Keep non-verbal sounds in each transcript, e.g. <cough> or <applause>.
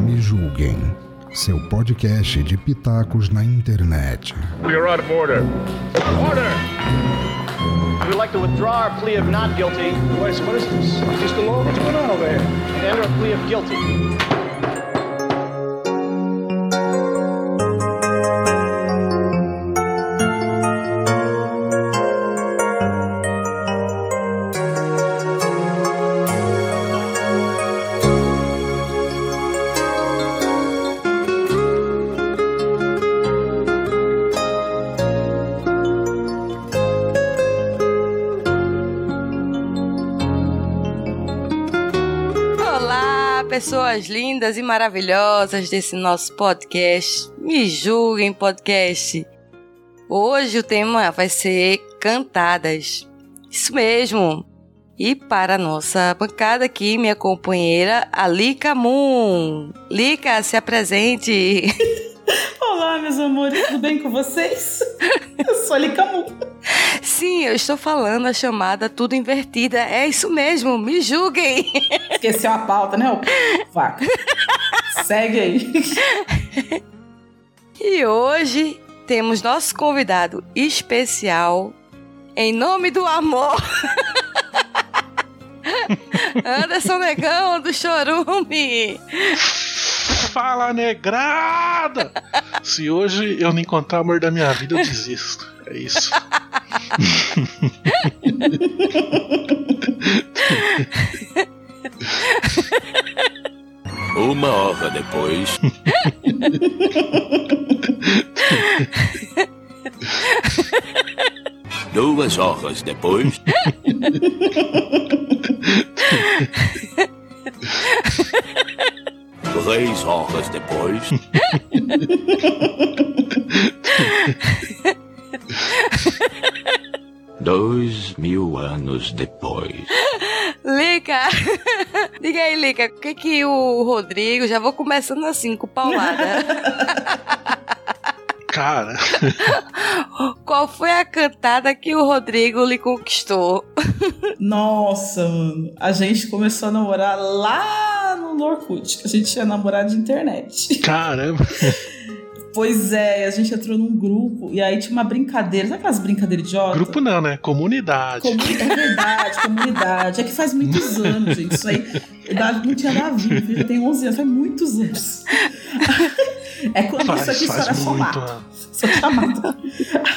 Me julguem. Seu podcast de pitacos na internet. We are out of order. Order! We'd like to withdraw our plea of not guilty Wait, what is this? Mr. Law, what's going on over here? and enter a plea of guilty. Lindas e maravilhosas desse nosso podcast. Me julguem, podcast. Hoje o tema vai ser cantadas. Isso mesmo. E para a nossa bancada aqui, minha companheira, a Lica Moon. Lica, se apresente. <laughs> Olá, meus amores, tudo bem com vocês? Eu sou a Licamu. Sim, eu estou falando a chamada tudo invertida. É isso mesmo, me julguem. Esqueceu a pauta, né, vaca? Segue aí. E hoje temos nosso convidado especial, em nome do amor. <laughs> Anderson Negão do Chorume. Fala, negrada! Se hoje eu não encontrar o amor da minha vida, eu desisto. É isso. <laughs> Uma hora depois. <laughs> Duas horas depois. Três horas depois. <laughs> Dois mil anos depois. Lica, <laughs> diga aí, Lica, o que que o Rodrigo, já vou começando assim, com paulada. <laughs> Cara, <laughs> Qual foi a cantada que o Rodrigo lhe conquistou? Nossa, mano. A gente começou a namorar lá no Orkut, que a gente tinha namorado de internet. caramba. Pois é, a gente entrou num grupo e aí tinha uma brincadeira. Sabe aquelas brincadeiras idiotas? Grupo não, né? Comunidade. Comu- É verdade, comunidade. É que faz muitos <laughs> anos, gente. Isso aí. da- não tinha Davi, já tem 11 anos, faz muitos anos. <laughs> É quando Faz, isso aqui só era ano. Só chamada.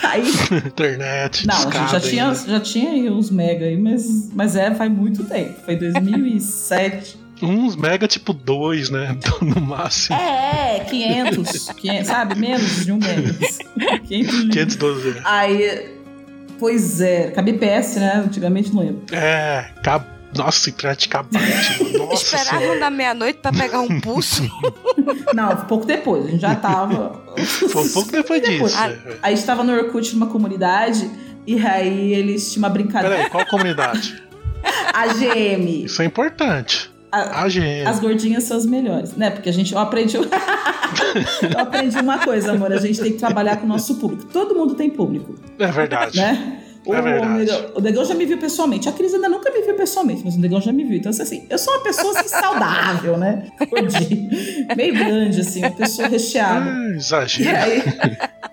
Aí Internet. Não, a gente já tinha, ainda. já tinha aí uns mega aí, mas, mas é, faz muito tempo. Foi 2007. Uns mega tipo dois, né? <laughs> No máximo. é, 500, 500, sabe? Menos de um mega. <laughs> 500. 512. Aí, pois é, KBPS, né? Antigamente não lembro. É, cab... nossa, internet cabate. <laughs> Nossa Esperavam senhora. da meia-noite pra pegar um pulso. Não, pouco depois, a gente já tava. Foi um pouco depois disso. Ah, né? Aí estava no Orkut numa comunidade e aí eles tinham uma brincadeira. Peraí, qual comunidade? A GM. Isso é importante. A- A. As gordinhas são as melhores, né? Porque a gente, eu aprendi, <laughs> eu aprendi uma coisa, amor. A gente tem que trabalhar com o nosso público. Todo mundo tem público, É verdade. né? O, É verdade. O Negão já me viu pessoalmente. A Cris ainda nunca me viu pessoalmente, mas o Negão já me viu. Então, assim, eu sou uma pessoa assim, saudável, né? Meio grande, assim, uma pessoa recheada. E exagero. aí,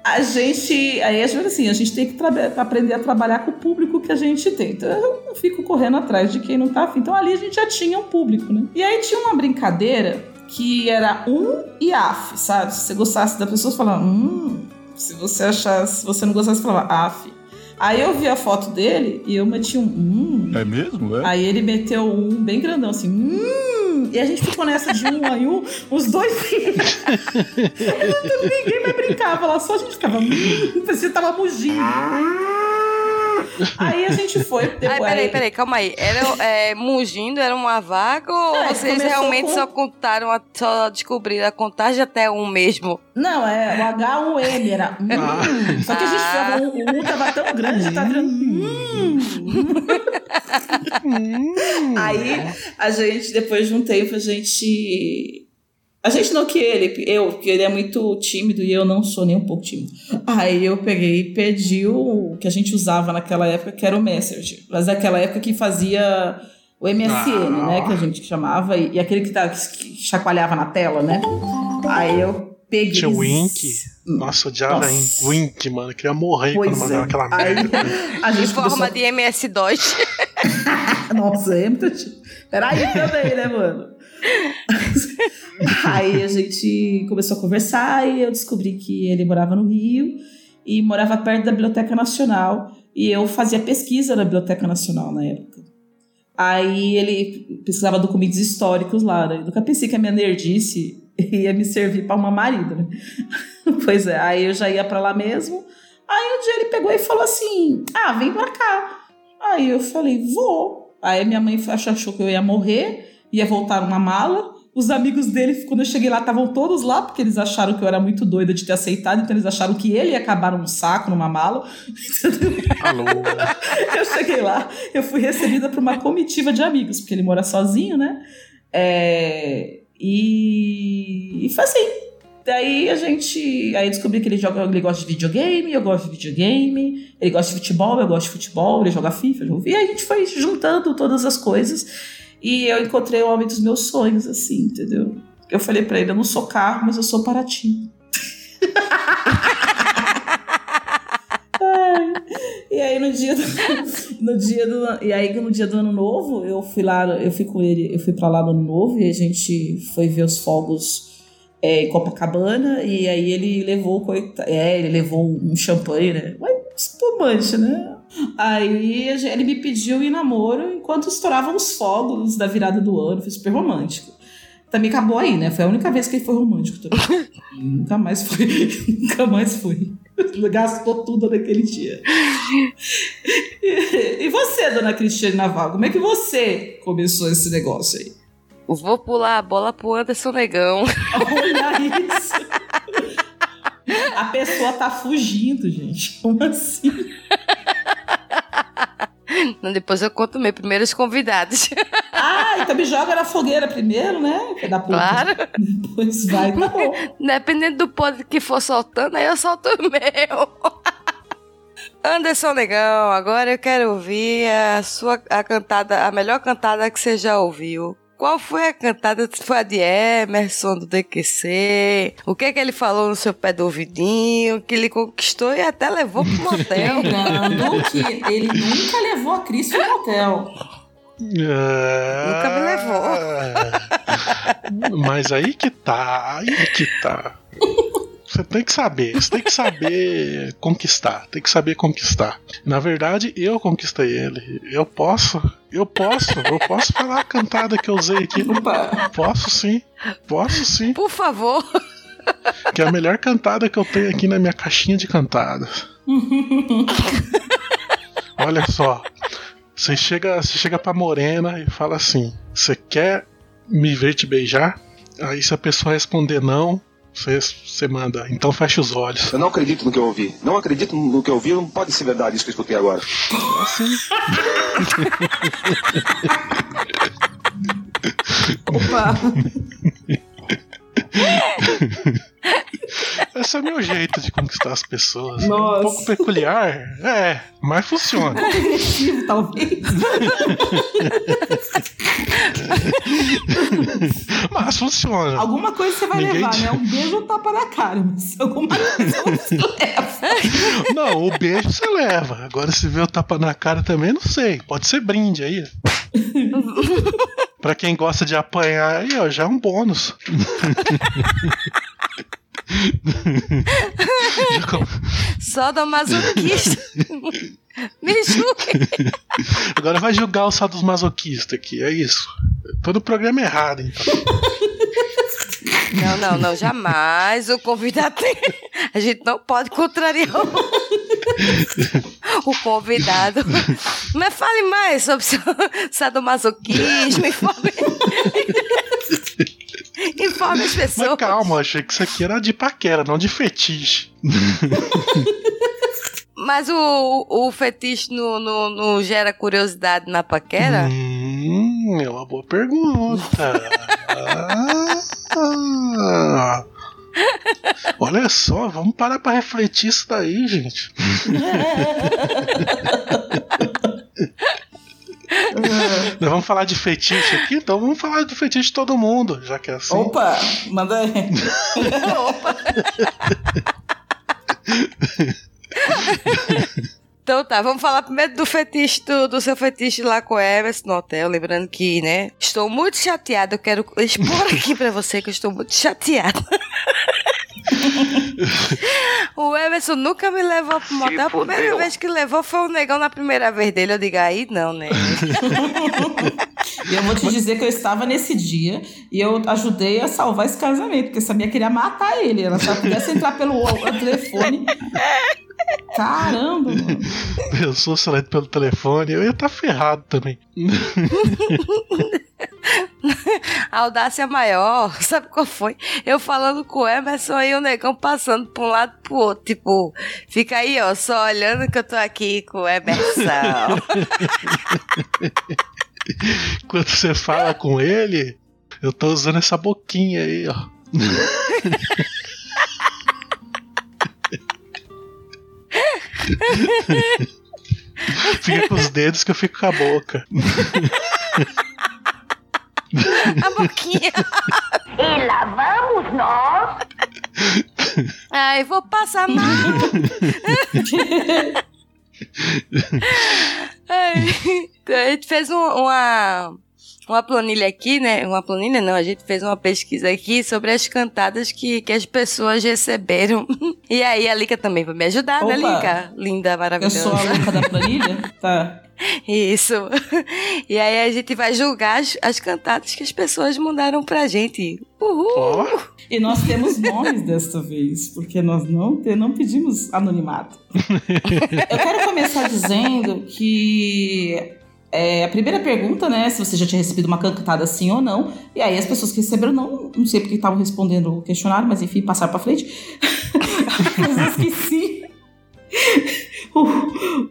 a gente. Aí a gente assim, a gente tem que aprender a trabalhar com o público que a gente tem. Então eu não fico correndo atrás de quem não tá afim. Então ali a gente já tinha um público, né? E aí tinha uma brincadeira que era um e af, sabe? Se você gostasse da pessoa, você falava, hum. Se você achasse, se você não gostasse, você falava af. Aí eu vi a foto dele e eu meti um hum. É mesmo? É? Aí ele meteu um bem grandão, assim, hum. E a gente ficou nessa de um aí um, os dois. <laughs> Ninguém mais brincava lá, só a gente ficava. Hum, que tava mugindo. Aí a gente foi. Depois, Ai, peraí, peraí, calma aí. Era é, mugindo, era uma vaga ou É, vocês realmente com- só contaram, a- só descobriram a contagem até um mesmo? Não, é o H1M, era. <laughs> Hum. Ah. Só que a gente Ah. O, o um tava tão grande, tá virando. Hum. Aí a gente, depois de um tempo, a gente A gente não que ele, eu, que ele é muito tímido e eu não sou nem um pouco tímido. Aí eu peguei e pedi o que a gente usava naquela época, que era o Messenger. Mas naquela época que fazia o MSN, Ah. né? Que a gente chamava, e, e aquele que, tá, que chacoalhava na tela, né? Aí eu peguei. Tinha o Wink. Nossa, odiava Nossa. em Wink, mano. Eu queria morrer Pois quando mandava é. aquela Aí merda. <laughs> a Em gente forma começou... de MS-DOS. <laughs> Nossa, é muito... Peraí também, né, mano? <laughs> Aí a gente começou a conversar e eu descobri que ele morava no Rio e morava perto da Biblioteca Nacional. E eu fazia pesquisa na Biblioteca Nacional na época. Aí ele pesquisava documentos históricos lá. Né? Eu nunca pensei que a minha nerdice <laughs> ia me servir para uma marido, né? <laughs> pois é, aí eu já ia para lá mesmo. Aí um dia ele pegou e falou assim: Ah, vem pra cá. Aí eu falei: Vou. Aí minha mãe achou que eu ia morrer, ia voltar numa mala. Os amigos dele, quando eu cheguei lá, estavam todos lá, porque eles acharam que eu era muito doida de ter aceitado, então eles acharam que ele ia acabar num saco, numa mala. <laughs> Alô. eu cheguei lá, eu fui recebida por uma comitiva de amigos, porque ele mora sozinho, né? É, e, e foi assim. Daí a gente. Aí descobri que ele joga, ele gosta de videogame, eu gosto de videogame, ele gosta de futebol, eu gosto de futebol, ele joga FIFA, eu jogo- e aí a gente foi juntando todas as coisas. E eu encontrei o homem dos meus sonhos, assim, entendeu? Eu falei pra ele, eu não sou carro, mas eu sou para ti. <laughs> Ai. E aí no dia do, <laughs> no dia do e aí no dia do ano novo eu fui lá eu fui com ele eu fui para lá no ano novo e a gente foi ver os fogos é, em Copacabana e aí ele levou é ele levou um champanhe né mas espumante né aí ele me pediu em namoro enquanto estouravam os fogos da virada do ano foi super romântico também acabou aí né foi a única vez que ele foi romântico também. <laughs> nunca mais foi <laughs> nunca mais foi <laughs> gastou tudo naquele dia e e você, dona Cristiane Naval, como é que você começou esse negócio aí? Vou pular a bola pro Anderson Negão. Olha isso! A pessoa tá fugindo, gente. Como assim? <laughs> Depois eu conto meus primeiros convidados. <laughs> Ah, então me joga na fogueira primeiro, né? filha Da puta. Claro. Pois vai, tá bom. <laughs> Dependendo do pod que for soltando, aí eu solto o meu. Anderson Negão, agora eu quero ouvir a sua a cantada, a melhor cantada que você já ouviu. Qual foi a cantada? Foi a de Emerson, do DQC? O que é que ele falou no seu pé do ouvidinho? Que ele conquistou e até levou pro motel. <laughs> Lembrando que ele nunca levou a Cris pro motel. Nunca me levou. Mas aí que tá, aí que tá. <laughs> Você tem que saber, você tem que saber <laughs> conquistar, tem que saber conquistar. Na verdade, eu conquistei ele. Eu posso, eu posso, eu posso falar a cantada que eu usei aqui. Opa. Posso sim, posso sim. Por favor. Que é a melhor cantada que eu tenho aqui na minha caixinha de cantadas. <laughs> Olha só. Você chega, você chega pra morena e fala assim: Você quer me ver te beijar? Aí se a pessoa responder não, você, você manda, então fecha os olhos. Eu não acredito no que eu ouvi. Não acredito no que eu ouvi. Não pode ser verdade isso que eu escutei agora. Assim. <laughs> <laughs> <laughs> Opa. Esse é o meu jeito de conquistar as pessoas. É Nossa. um pouco peculiar, é, mas funciona. <laughs> Agressivo, talvez. <laughs> Mas funciona. Alguma coisa você vai Ninguém levar, te- né? Um beijo ou um tapa na cara. Mas alguma coisa você <laughs> leva. Não, o beijo você leva. Agora se vê o tapa na cara também, não sei. Pode ser brinde aí. pra quem gosta de apanhar, aí, ó, já é um bônus. Já <laughs> com- Só do masoquista. <laughs> Me julgue. Agora vai julgar o só dos masoquistas aqui, é isso. Todo o programa é errado, então. Não, não, não, jamais. O convidado tem... A gente não pode contrariar o, o convidado. Mas fale mais sobre seu sadomasoquismo. Informe, <laughs> informe as Mas pessoas. calma, achei que isso aqui era de paquera, não de fetiche. <laughs> Mas o, o fetiche não no, no, no gera curiosidade na paquera? Hum, é uma boa pergunta. Ah, olha só, vamos parar pra refletir isso daí, gente. <laughs> Nós vamos falar de fetiche aqui, então vamos falar de fetiche de todo mundo, já que é assim. Opa, manda aí. <laughs> Então tá, vamos falar primeiro do fetiche, do, do seu fetiche lá com o Everson no hotel. Lembrando que, né, estou muito chateada. Eu quero expor aqui pra você que eu estou muito chateada. <laughs> <laughs> o Everson nunca me levou pro motel. A primeira vez que levou foi o negão na primeira vez dele. Eu digo, aí não, né? <laughs> E eu vou te dizer que eu estava nesse dia e eu ajudei a salvar esse casamento, porque eu sabia que queria matar ele. Ela só pudesse entrar pelo telefone. Caramba, mano. Pensou se ela pelo telefone, eu ia estar ferrado também. <laughs> <laughs> A audácia maior, <laughs> sabe qual foi? Eu falando com o Emerson e o negão passando pra um lado pro outro. Tipo, fica aí, ó, só olhando que eu tô aqui com o Emerson. <laughs> Quando você fala com ele, eu tô usando essa boquinha aí, ó. Fica com os dedos que eu fico com a boca. <laughs> A boquinha. E lá vamos nós. Ai, vou passar mal. Ai, então a gente fez um- uma, uma planilha aqui, né? Uma planilha não, a gente fez uma pesquisa aqui sobre as cantadas que, que as pessoas receberam. E aí a Lica também vai me ajudar, né, Opa. Lica? Linda, Eu maravilhosa. sou a louca da planilha? <laughs> Tá. Isso. E aí a gente vai julgar as, as cantadas que as pessoas mandaram pra gente. Uhul! Ó, E nós temos nomes desta vez, porque nós não, te- não pedimos anonimato. <laughs> Eu quero começar dizendo que é, a primeira pergunta, né, se você já tinha recebido uma cantada sim ou não, e aí as pessoas que receberam não, não sei porque estavam respondendo o questionário, mas enfim, passaram pra frente. <laughs> As pessoas que sim.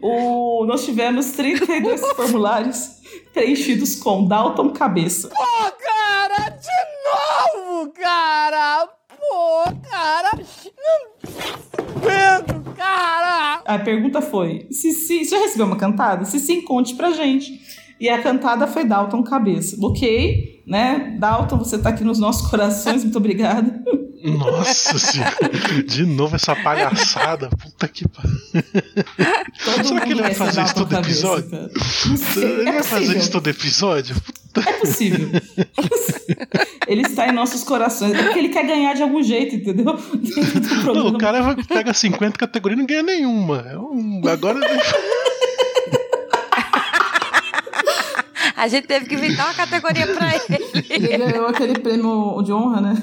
O, o- nós tivemos 32 <laughs> formulários preenchidos com Dalton Cabeça. Pô, cara, de novo, cara! Pô, cara! Não aguento, cara! A pergunta foi: se sim, você já recebeu uma cantada? Se sim, conte pra gente. E a cantada foi Dalton Cabeça. Ok, né? Dalton, você tá aqui nos nossos corações, muito obrigada. <laughs> nossa senhora. De novo essa palhaçada. Puta que pariu. Será que ele vai fazer isso todo Cabeça, episódio? cara. Sei, Ele é vai fazer possível. isso todo episódio? É possível. Ele está em nossos corações. É porque ele quer ganhar de algum jeito, entendeu? Não, o cara pega 50 categorias e não ganha nenhuma. É um- agora <laughs> A gente teve que inventar uma categoria pra ele. Ele ganhou aquele prêmio de honra, né?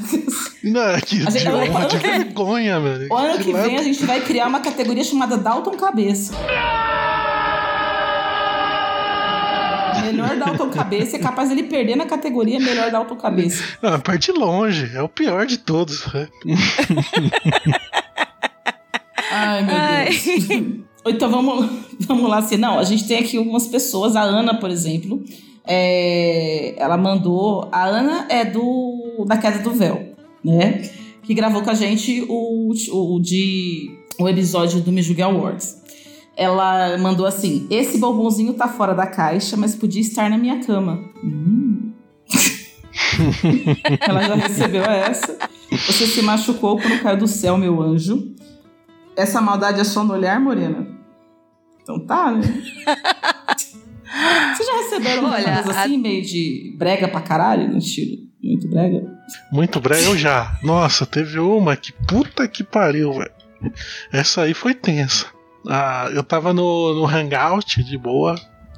Não, é que A gente- de honra, de vergonha, velho. O ano que Lá- vem a gente vai criar uma categoria chamada Dalton Cabeça. Melhor Dalton Cabeça é capaz dele perder na categoria Melhor Dalton Cabeça. Não, parte longe, é o pior de todos. né? Ai, meu Ai. Deus. Então vamos, vamos lá. Assim, não, a gente tem aqui algumas pessoas. A Ana, por exemplo, é, ela mandou. A Ana é do da Queda do Véu, né? Que gravou com a gente o, o, de, o episódio do Me Julgue Awards. Ela mandou assim: Esse bombonzinho tá fora da caixa, mas podia estar na minha cama. Hum. <laughs> ela já recebeu essa. Você se machucou quando caiu do céu, meu anjo. Essa maldade é só no olhar, Morena? Então tá, né? Vocês já receberam Olha, assim, meio de brega pra caralho, no estilo muito brega? Muito breve, eu já. Nossa, teve uma que puta que pariu, velho. Essa aí foi tensa. Ah, eu tava no, no hangout de boa.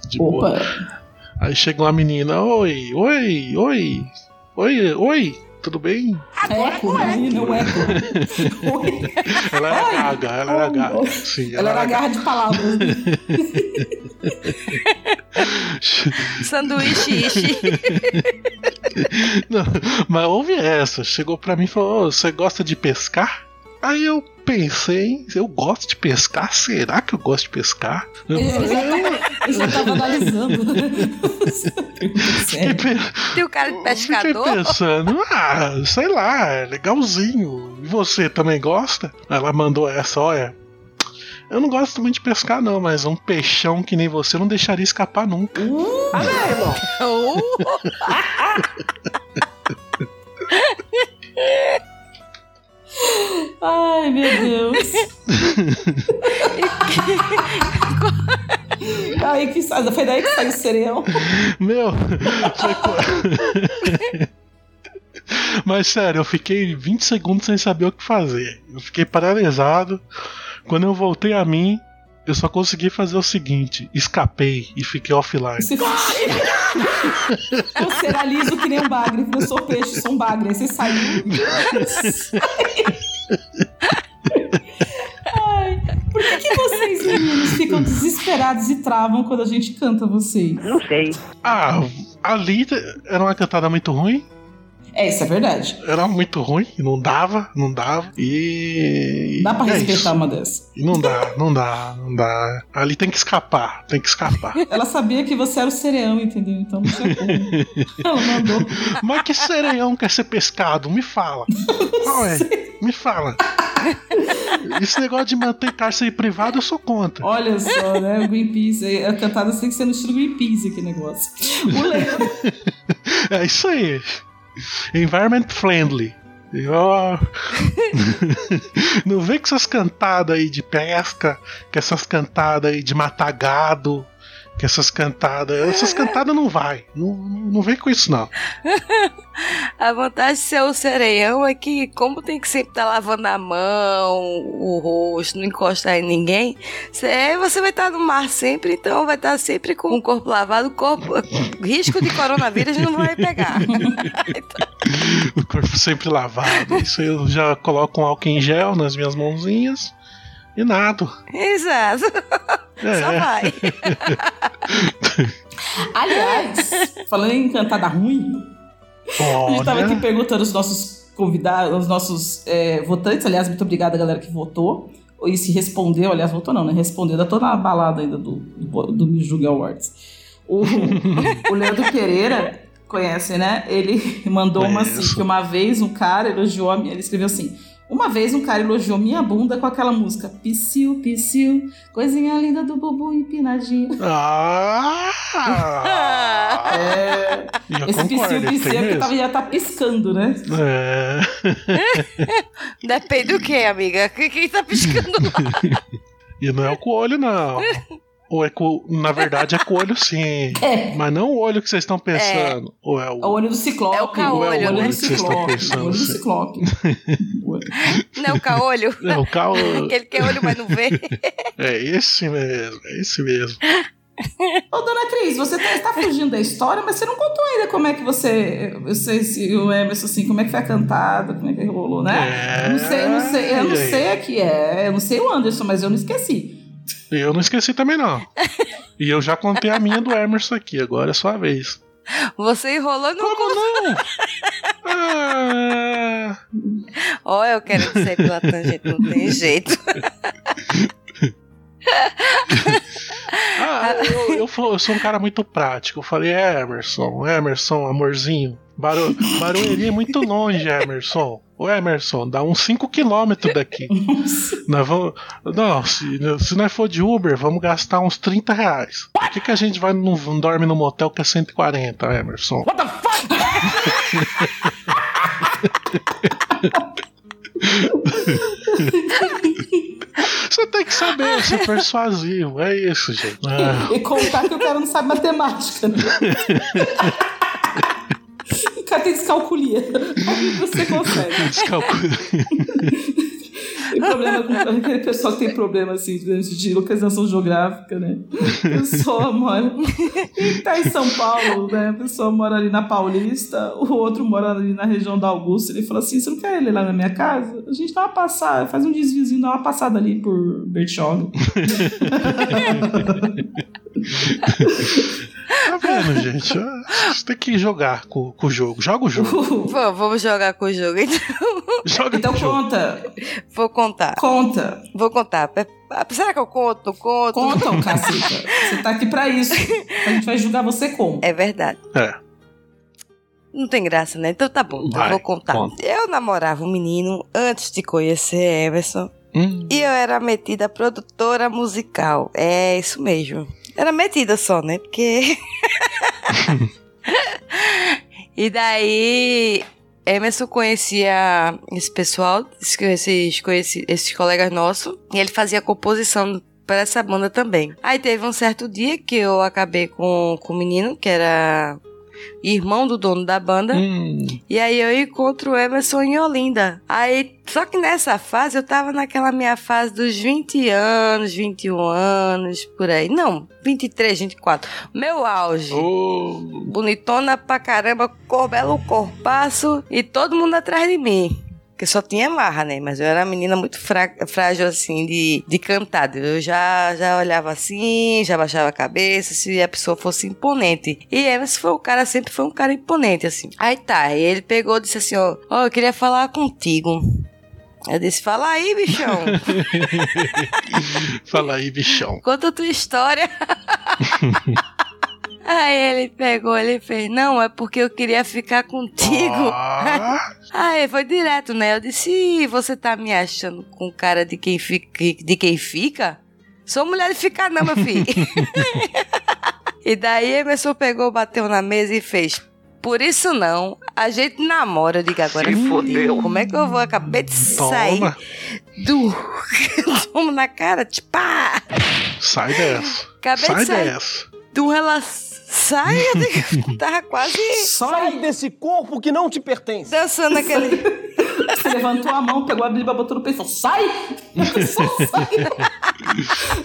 De boa. Opa, Aí chegou uma menina, oi, oi, oi, oi, oi, tudo bem? eco, menina, o eco. Oi. Ela era Oi. gaga, ela era Oi. gaga. Sim, Ela era garra de palavras. né? <laughs> Sanduíche ishi. Não, mas houve essa. Chegou pra mim e falou: "Ô, Você gosta de pescar? Aí eu pensei, eu gosto de pescar? Será que eu gosto de pescar? Eu, Ele já tava, já tava analisando. <laughs> fiquei, Tem o cara de fiquei pescador. pensando, <laughs> ah, sei lá, é legalzinho. E você também gosta? Ela mandou essa, olha. Eu não gosto muito de pescar, não, mas um peixão que nem você não deixaria escapar nunca. Uh, <laughs> Ai, meu Deus. Aí que foi daí que saiu o cereal. Meu, Mas sério, eu fiquei 20 segundos sem saber o que fazer. Eu fiquei paralisado. Quando eu voltei a mim, eu só consegui fazer o seguinte: escapei e fiquei offline. Você <laughs> Eu seralizo que nem um bagre, porque eu sou peixe, sou um bagre. Aí você saiu. <laughs> Ai, por que, que vocês, meninos, ficam desesperados e travam quando a gente canta vocês? Não sei. Ah, ali era uma cantada muito ruim. É, isso é verdade. Era muito ruim, não dava, não dava. E. Dá pra é respeitar isso. uma dessa. E Não dá, não dá, não dá. Ali tem que escapar, tem que escapar. <laughs> Ela sabia que você era o cereão, entendeu? Então não tinha como. <laughs> Ela mandou. Mas que sereião quer ser pescado? Me fala. <laughs> Qual é? Me fala. Esse negócio de manter cárcere privado eu sou contra. Olha só, né? O Greenpeace. A cantada tem que ser no estilo Greenpeace aqui negócio. O Leo. É isso aí. Environment friendly. Ó. <laughs> Não vem com essas cantadas aí de pesca, com essas cantadas aí de matar gado, com essas cantadas. Essas cantadas não vai. Não, não vem com isso, não. <laughs> A vantagem de ser o sereião é que, como tem que sempre estar lavando a mão, o rosto, não encostar em ninguém, cê- você vai estar no mar sempre, então vai estar sempre com o corpo lavado, o corpo, risco de coronavírus não vai pegar. <laughs> <laughs> O corpo sempre lavado. Isso eu já coloco um álcool em gel nas minhas mãozinhas e nado. Exato. É. Só vai. <laughs> Aliás, falando em cantada ruim, a gente tava aqui Olha, perguntando os nossos convidados, os nossos é, votantes. Aliás, muito obrigada, galera, que votou. E se respondeu, aliás, votou não, né? Respondeu, tô na balada ainda do, do, do Me Awards. O, o Leandro Pereira, conhece, né? Ele mandou uma assim, que uma vez um cara elogiou a minha. Ele escreveu assim. Uma vez um cara elogiou minha bunda com aquela música Psiu, psiu, coisinha linda do bubu empinadinho. <laughs> Ah! <laughs> É, Eu esse concordo, psiu, psiu é que tava, já tá piscando, né? É. <laughs> Depende do que, amiga? Quem quem tá piscando lá? E não é o coelho, não. Ou é co... Na verdade é coelho sim. <laughs> É. Mas não o olho que vocês estão pensando. Ou é o. É o olho do ciclope. É o caolho, o olho né? do que estão ciclope. pensando, O olho do ciclope. <laughs> Não é o caolho? É o caolho. <laughs> Aquele que é olho, mas não vê. É esse mesmo, é esse mesmo. Ô, dona Cris, você tá, está fugindo da história, mas você não contou ainda como é que você. você se, o Emerson, assim, como é que foi a cantada, como é que rolou, né? É, Eu não sei, eu não sei, eu não sei aqui, é. Eu não sei o Anderson, mas eu não esqueci. Eu não esqueci também, não. E eu já contei a minha do Emerson aqui, agora é sua vez. Você enrolou no Como não? Ah, <laughs> Ó, eu quero sair pela tangente, não tem jeito. <laughs> ah, eu, eu, eu sou um cara muito prático. Eu falei, Emerson, Emerson, amorzinho. Baru, Barueri é muito longe, Emerson. Ô Emerson, dá uns 5km daqui. <laughs> Nós vamos, não, se, se nós for de Uber, vamos gastar uns 30 reais. Por que, que a gente vai não, não dorme no motel que é 140, Emerson? What the fuck? Você tem que saber ser persuasivo, é isso, gente. Ah, E contar que o cara não sabe matemática, né? <laughs> Tem descalculia. <laughs> Aí você consegue. descalcula. Tem problema com aquele pessoal que tem problema assim de, de localização geográfica, né? A pessoa mora tá em São Paulo, né? A pessoa mora ali na Paulista, o outro mora ali na região da Augusta. Ele fala assim: você não quer ir lá na minha casa? A gente dá uma passada, faz um desviozinho, dá uma passada ali por Bertioga. <laughs> Tá vendo, gente? Você tem que jogar com, com o jogo. Joga o jogo. Pô, vamos jogar com o jogo, então. Joga Então com o jogo. conta. Vou contar. Conta. Vou contar. Pe- ah, Será que eu conto? Não conto? Conta, <laughs> caceta. Você tá aqui pra isso. A gente vai julgar você como. É verdade. É. Não tem graça, né? Então tá bom, então Vai, eu vou contar. conta. Eu namorava um menino antes de conhecer Emerson. Hum. E eu era metida produtora musical. É isso mesmo. Era metida só, né? Porque. <laughs> e daí. Emerson conhecia esse pessoal, esses, conheci- esses colegas nossos, e ele fazia composição para essa banda também. Aí teve um certo dia que eu acabei com, com o menino, que era irmão do dono da banda. Hum. E aí eu encontro o Emerson em Olinda. Aí, só que nessa fase eu tava naquela minha fase dos 20 anos, 21 anos, por aí. Não, 23, 24. Meu auge. Ô, Bonitona pra caramba, cor, belo corpaço e todo mundo atrás de mim. Porque só tinha marra, né? Mas eu era uma menina muito frágil, assim, de, de cantada. Eu já, já olhava assim, já baixava a cabeça, se a pessoa fosse imponente. E Emerson foi um cara, sempre foi um cara imponente, assim. Aí tá, e ele pegou e disse assim, ó, ó, eu queria falar contigo. Eu disse, fala aí, bichão. <laughs> Fala aí, bichão. Conta a tua história. <laughs> Aí ele pegou, ele fez, não, é porque eu queria ficar contigo. Ah, <laughs> Aí foi direto, né? Eu disse, "Ih, você tá me achando com cara de quem fica? De quem fica? Sou mulher de ficar não, meu filho. <laughs> e daí Emerson pegou, bateu na mesa e fez, por isso não, a gente namora. Eu digo, agora Se fodeu. Como é que eu vou? Acabei de sair toma. do... <laughs> Tomo na cara, tipo! Sai dessa. Acabei Sai de sair dessa. Um relação. Sai, tava <laughs> quase Sai desse corpo que não te pertence. dançando aquele. <laughs> Você levantou a mão, pegou a Bíblia, botou no peito e falou, sai! <laughs> Só sai!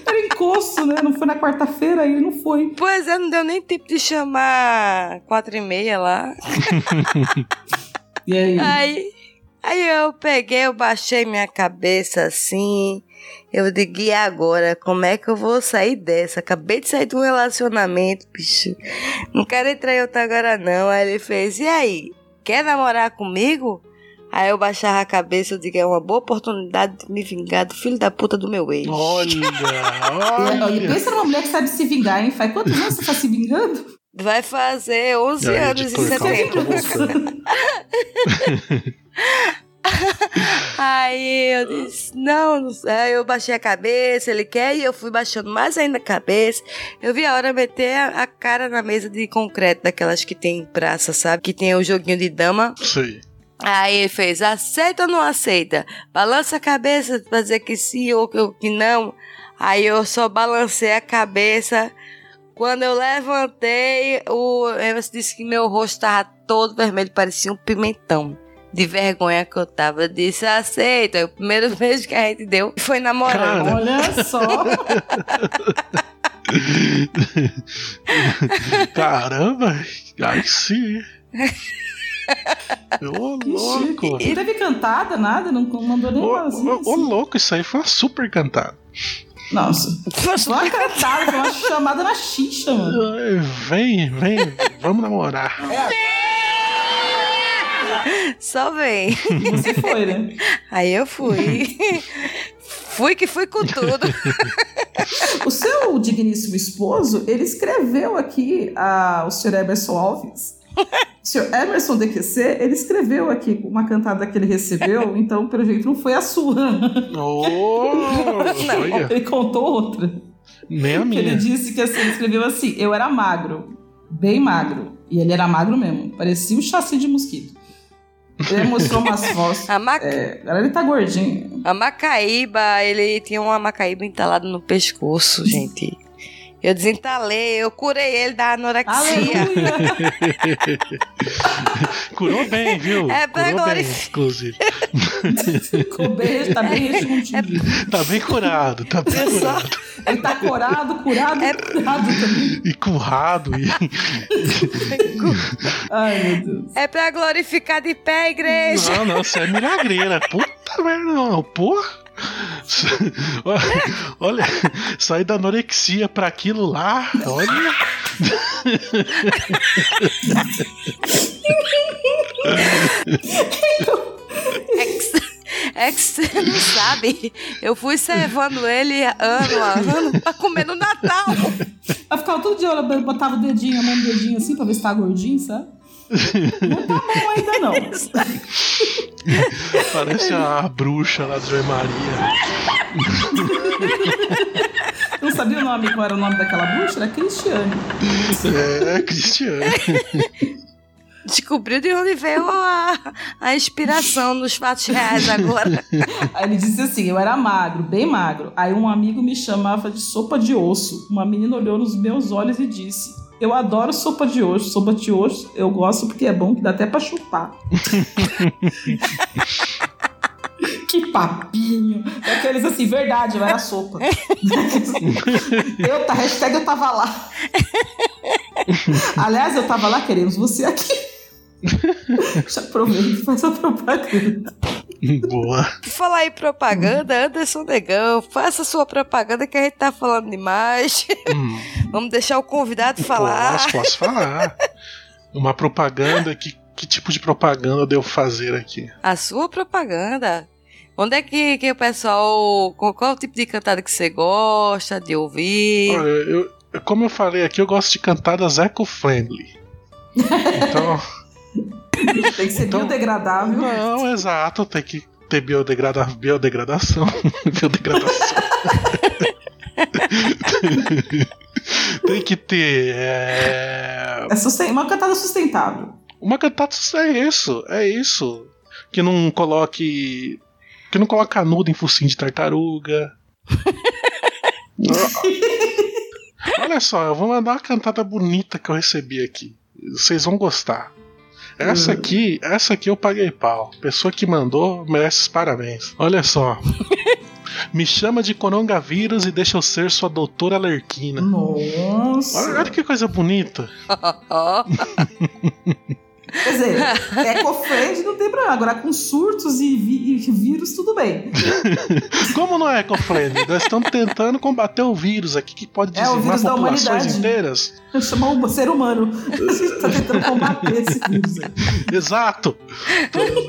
Era encosto, né? Não foi na quarta-feira, ele não foi. Pois é, não deu nem tempo de chamar quatro e meia lá. E aí? Aí, aí eu peguei, eu baixei minha cabeça assim. Eu digo, e agora? Como é que eu vou sair dessa? Acabei de sair de um relacionamento, bicho. Não quero entrar em outro agora, não. Aí ele fez, e aí? Quer namorar comigo? Aí eu baixava a cabeça, eu digo, é uma boa oportunidade de me vingar do filho da puta do meu ex. Olha, <laughs> e olha. pensa numa mulher que sabe se vingar, hein? Faz quantos anos você tá se vingando? Vai fazer 11 E aí, anos em setembro. <laughs> <laughs> <laughs> Aí eu disse, não, não sei. Aí eu baixei a cabeça, ele quer, e eu fui baixando mais ainda a cabeça. Eu vi a hora meter a, a cara na mesa de concreto, daquelas que tem em praça, sabe? Que tem o joguinho de dama. Sei. Aí ele fez, aceita ou não aceita? Balança a cabeça pra dizer que sim ou que- ou que não. Aí eu só balancei a cabeça. Quando eu levantei, o Emerson disse que meu rosto tava todo vermelho, parecia um pimentão. De vergonha que eu tava. Eu disse, aceita. Aí O primeiro beijo <laughs> que a gente deu foi namorando. Cara. Olha só. <laughs> Caramba, aí sim. Ô, Que louco. Não teve cantada, nada? Não mandou nem Ô, assim. ô, ô, louco, isso aí foi uma super cantada. Nossa. Foi uma cantada, foi uma chamada na xixa, mano. Ai, Vem, vem, vamos namorar. Só vem. Você foi, né? Aí eu fui. fui que fui com tudo. O seu digníssimo esposo, ele escreveu aqui a, o Sr. Emerson Alves. O Sr. Emerson DQC, ele escreveu aqui uma cantada que ele recebeu, então, pelo jeito, não foi a sua. Ô, olha, Ele contou outra. nem a Ele minha. disse que assim, ele escreveu assim: eu era magro, bem magro. E ele era magro mesmo, parecia um chassi de mosquito. Ele mostrou umas fotos. <laughs> A, Ma É, agora ele tá gordinho. a Macaíba, ele tinha uma Macaíba entalada no pescoço, gente. Eu desentalei, eu curei ele da anorexia. <laughs> Curou bem, viu? É, pra Curou agora- bem, inclusive. <laughs> Ficou bem, tá bem respondido. Tá bem curado, tá bem Eu só- curado. Ele tá corado, curado É- e curado também. E currado. E... <laughs> Ai, meu Deus. É pra glorificar de pé, igreja. Não, não, você é milagreira. Puta merda, não. Porra. <laughs> Olha, sair da anorexia pra aquilo lá, olha. É que, você não sabe. Eu fui servando ele ano a ano pra comer no Natal. Ela ficava todo dia, ela botava o dedinho, a mão no dedinho assim pra ver se tá gordinho, sabe? Não tá bom ainda não. <laughs> Parece a bruxa lá de Maria. Eu não sabia o nome, qual era o nome daquela bruxa? Era Cristiane. É, Cristiane. Descobriu de onde veio a, a inspiração nos fatos reais agora. Aí ele disse assim: eu era magro, bem magro. Aí um amigo me chamava de sopa de osso. Uma menina olhou nos meus olhos e disse: Eu adoro sopa de osso. Sopa de osso eu gosto porque é bom que dá até pra chupar. <laughs> que papinho. Aqueles assim, verdade, eu era sopa. <laughs> eu, tá, hashtag eu tava lá. Aliás, eu tava lá, queremos você aqui. Já aproveita e faz a propaganda. Boa. Falar em propaganda, Anderson Negão, faça sua propaganda que a gente tá falando demais. Hum. Vamos deixar o convidado falar. Posso, posso falar. Uma propaganda, que, que tipo de propaganda eu devo fazer aqui? A sua propaganda. Onde é que, que o pessoal. Qual, qual é o tipo de cantada que você gosta de ouvir? Olha, eu, como eu falei aqui, eu gosto de cantadas eco-friendly. Então. <laughs> Tem que ser Então- biodegradável. Não, exato, tem que ter biodegrada, biodegradação. <laughs> biodegradação. <laughs> tem que ter. é, É susten- uma cantada sustentável. Uma cantada é isso, é isso. Que não coloque. Que não coloque canudo em focinho de tartaruga. <laughs> Olha só, eu vou mandar uma cantada bonita que eu recebi aqui. Vocês vão gostar. Essa aqui, essa aqui eu paguei pau. Pessoa que mandou merece os parabéns. Olha só. <laughs> Me chama de coronavírus e deixa eu ser sua doutora Lerquina. Nossa. Olha, olha que coisa bonita. <laughs> Quer dizer, <laughs> eco-friend não tem problema. Agora, com surtos e, vi- e vírus, tudo bem. Como não é eco-friendly? Nós estamos tentando combater o vírus aqui que pode É, o dizimar vírus da populações humanidade. inteiras. Chamar o ser humano. A <laughs> gente tá tentando combater esse vírus aí. Exato.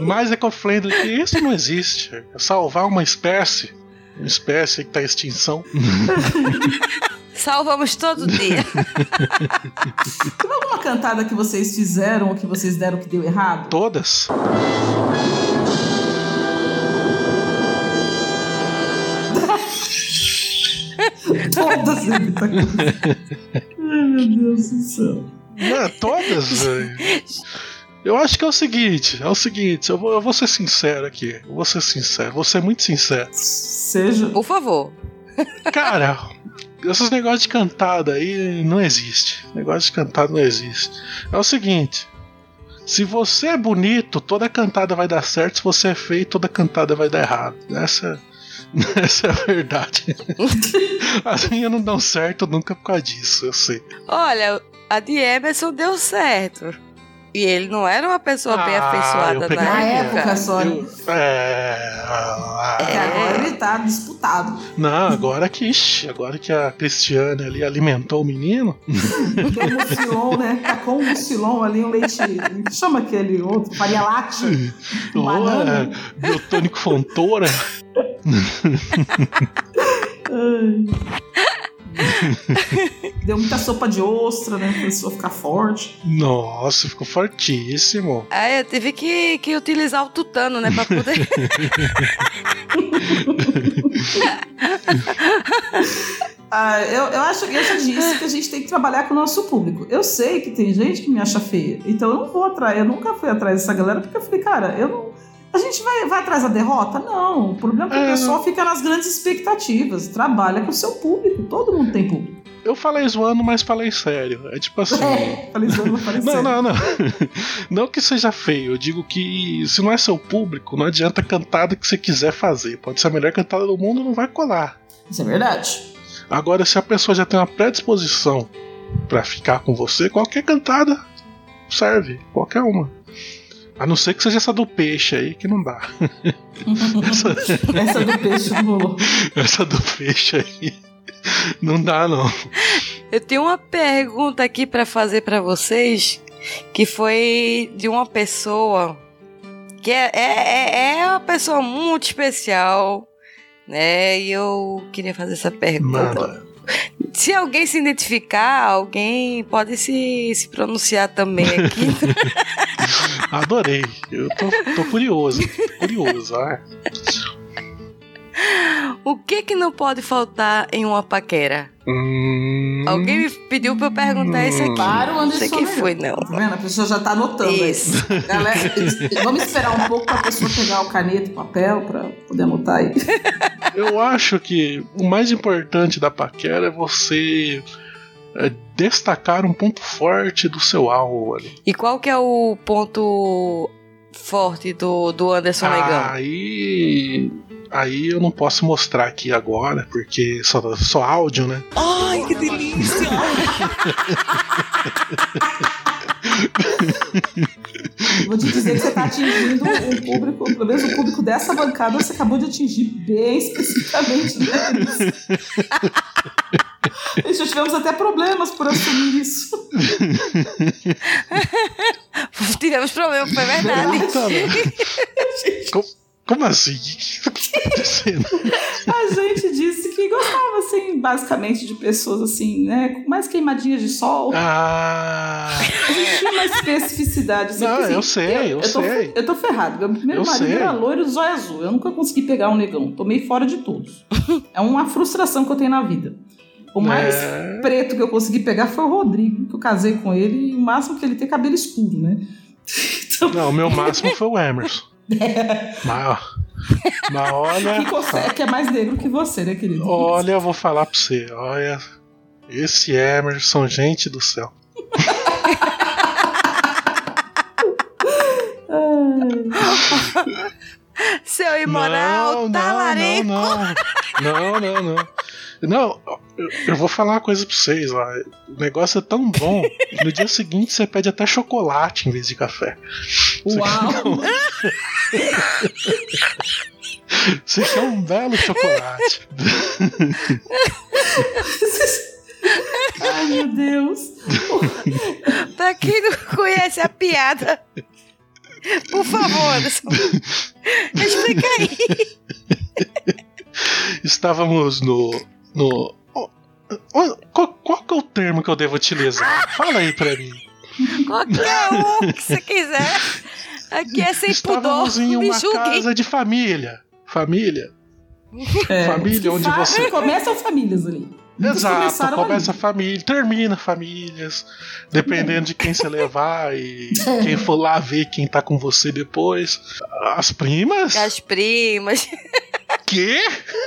Mais eco-friendly que isso não existe. É salvar uma espécie. Uma espécie que está em extinção. <laughs> Salvamos todo dia. <laughs> Teve alguma cantada que vocês fizeram ou que vocês deram que deu errado? Todas. Todas. <laughs> Ai, meu Deus do céu. Não, é todas, velho. Eu acho que é o seguinte, é o seguinte, eu vou, eu vou ser sincero aqui. Eu vou ser sincero, vou ser muito sincero. Seja. Por favor. Cara, esses negócios de cantada aí não existe. Negócio de cantada não existe. É o seguinte. Se você é bonito, toda cantada vai dar certo. Se você é feio, toda cantada vai dar errado. Essa, <laughs> essa é a verdade. <laughs> As minhas não dão certo nunca por causa disso, eu sei. Olha, a de Emerson deu certo. E ele não era uma pessoa bem Ah, afeiçoada eu peguei na época. época só. né? Eu- é, ah, Porque agora ele tá disputado. Não, agora que, ixi, agora que a Cristiane ali alimentou o menino. Tem um mucilon, né? Tá com um mucilon ali, um leite. Chama aquele outro, farinha láctea. Ou Banana. é, biotônico Fontoura. <laughs> <laughs> Deu muita sopa de ostra, né? Pra pessoa ficar forte. Nossa, ficou fortíssimo. Aí eu tive que, que utilizar o tutano, né? Pra poder. <laughs> Ah, eu, eu acho que eu já disse que a gente tem que trabalhar com o nosso público. Eu sei que tem gente que me acha feia. Então eu não vou atrás. Eu nunca fui atrás dessa galera porque eu falei, cara, eu não. A gente vai, vai atrás da derrota? Não. O problema é que É, o pessoal fica nas grandes expectativas. Trabalha com o seu público. Todo mundo tem público. Eu falei zoando, mas falei sério. É tipo assim. <laughs> É, falei isso, não falei Não, sério. não, não. <laughs> Não que seja feio. Eu digo que se não é seu público, não adianta a cantada que você quiser fazer. Pode ser a melhor cantada do mundo, não vai colar. Isso é verdade. Agora, se a pessoa já tem uma predisposição pra ficar com você, qualquer cantada serve. Qualquer uma. A não ser que seja essa do peixe aí, que não dá. <laughs> essa, Essa do peixe não rolou. essa do peixe aí. Não dá, não. Eu tenho uma pergunta aqui para fazer para vocês, que foi de uma pessoa que é, é, é uma pessoa muito especial, né? E eu queria fazer essa pergunta. Manda. Se alguém se identificar, alguém pode se, se pronunciar também aqui. <laughs> Adorei. Eu tô, tô curioso. Curioso, ah. o que que não pode faltar em uma paquera? Hum, Alguém me pediu pra eu perguntar isso aqui. Para o não Anderson sei quem foi, não. Tá vendo? A pessoa já tá anotando. aí. Isso. Galera, vamos esperar um pouco pra pessoa pegar o caneta e papel pra poder anotar aí. eu acho que o mais importante da paquera é você é, destacar um ponto forte do seu alvo ali. E qual que é o ponto forte do, do Anderson Negão? Aí. Aí eu não posso mostrar aqui agora, porque só, só áudio, né? Ai, que delícia! <laughs> Vou te dizer que você tá atingindo um público, pelo menos o público dessa bancada, você acabou de atingir bem especificamente. Né? E já <laughs> tivemos até problemas por assumir isso. <laughs> Tivemos problema, foi verdade. Eita, né? Como, assim? O que tá acontecendo? <laughs> A gente disse que gostava, assim, basicamente de pessoas assim, né? Com mais queimadinhas de sol. Ah, A gente tinha uma especificidade. Assim, Não, porque, assim, eu sei, eu tô, sei. Eu tô ferrado. Meu primeiro Eu marido sei. era loiro de zóio azul. Eu nunca consegui pegar um negão. Tomei fora de todos. é uma frustração que eu tenho na vida. O mais É. preto que eu consegui pegar foi o Rodrigo, que eu casei com ele, e o máximo que ele tem é cabelo escuro, né? <laughs> Então, não, o meu máximo foi o Emerson. <laughs> Mas, mas olha. <laughs> que, consegue, que é mais negro que você, né, querido? Olha, eu vou falar pra você. Olha, esse Emerson, gente do céu. <laughs> Seu imoral, não, talarico. não, não, não, não, não. Não, eu, eu vou falar uma coisa pra vocês, ó. O negócio é tão bom que no dia seguinte você pede até chocolate em vez de café. Uau! Você quer um belo chocolate. Ai, meu Deus. Pra quem não conhece a piada, por favor, Anderson, <laughs> explica aí. Estávamos no. No. ó, ó, Qual, qual que é o termo que eu devo utilizar? Fala aí pra mim. Qualquer um <laughs> que você quiser. Aqui é sem pudor. Em Me uma julguem. casa de família. Família. É, Família, onde fa- você- Começam famílias ali. Exato, começa a ali. família, termina famílias, dependendo de quem você levar e quem for lá ver quem tá com você depois. As primas? As primas, Quê?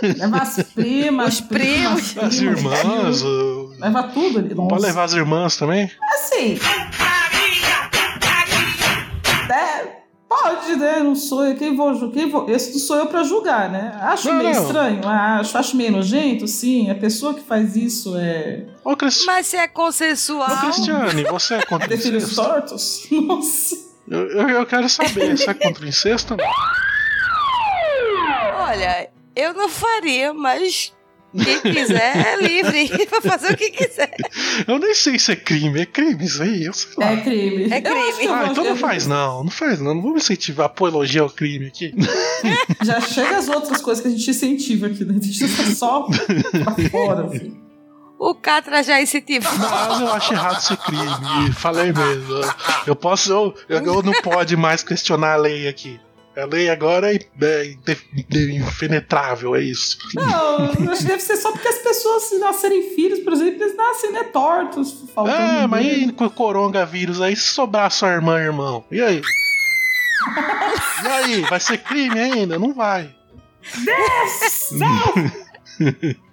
Leva as primas, Os primos. As irmãs? uh, Leva tudo ali. Nossa. Pode levar as irmãs também? Assim. É, pode, né? Não sou eu. Quem vou, ju- quem vou, esse não sou eu pra julgar, né? Acho Não, meio não. estranho, acho, acho meio nojento, sim. A pessoa que faz isso é. Ô, Cris- mas se é consensual. Ô, Cristiane, você é contra o Ter filhos incesto? tortos? <laughs> Nossa. Eu, eu, eu quero saber, você é contra o incesto? Não? Olha, eu não faria, mas quem quiser é livre <laughs> pra fazer o que quiser. Eu nem sei se é crime, é crime isso aí, eu sei lá. É crime. É Eu crime. Ah, então não faz não, não faz não, não vamos incentivar apologia ao crime aqui. <laughs> Já chega as outras coisas que a gente incentiva aqui, né? A gente tá só pra fora, assim. O Catra já incentivou. Mas eu acho errado ser crime. Falei mesmo. Eu posso. Eu, eu não pode mais questionar a lei aqui. A lei agora é, é impenetrável, é isso. Não, <laughs> acho que deve ser só porque as pessoas, se nascerem filhos, por exemplo, eles nascem, né, tortos. É, mas e com o coronavírus aí, se sobrar sua irmã, irmão? E aí? <laughs> E aí, vai ser crime ainda? Não vai. <laughs>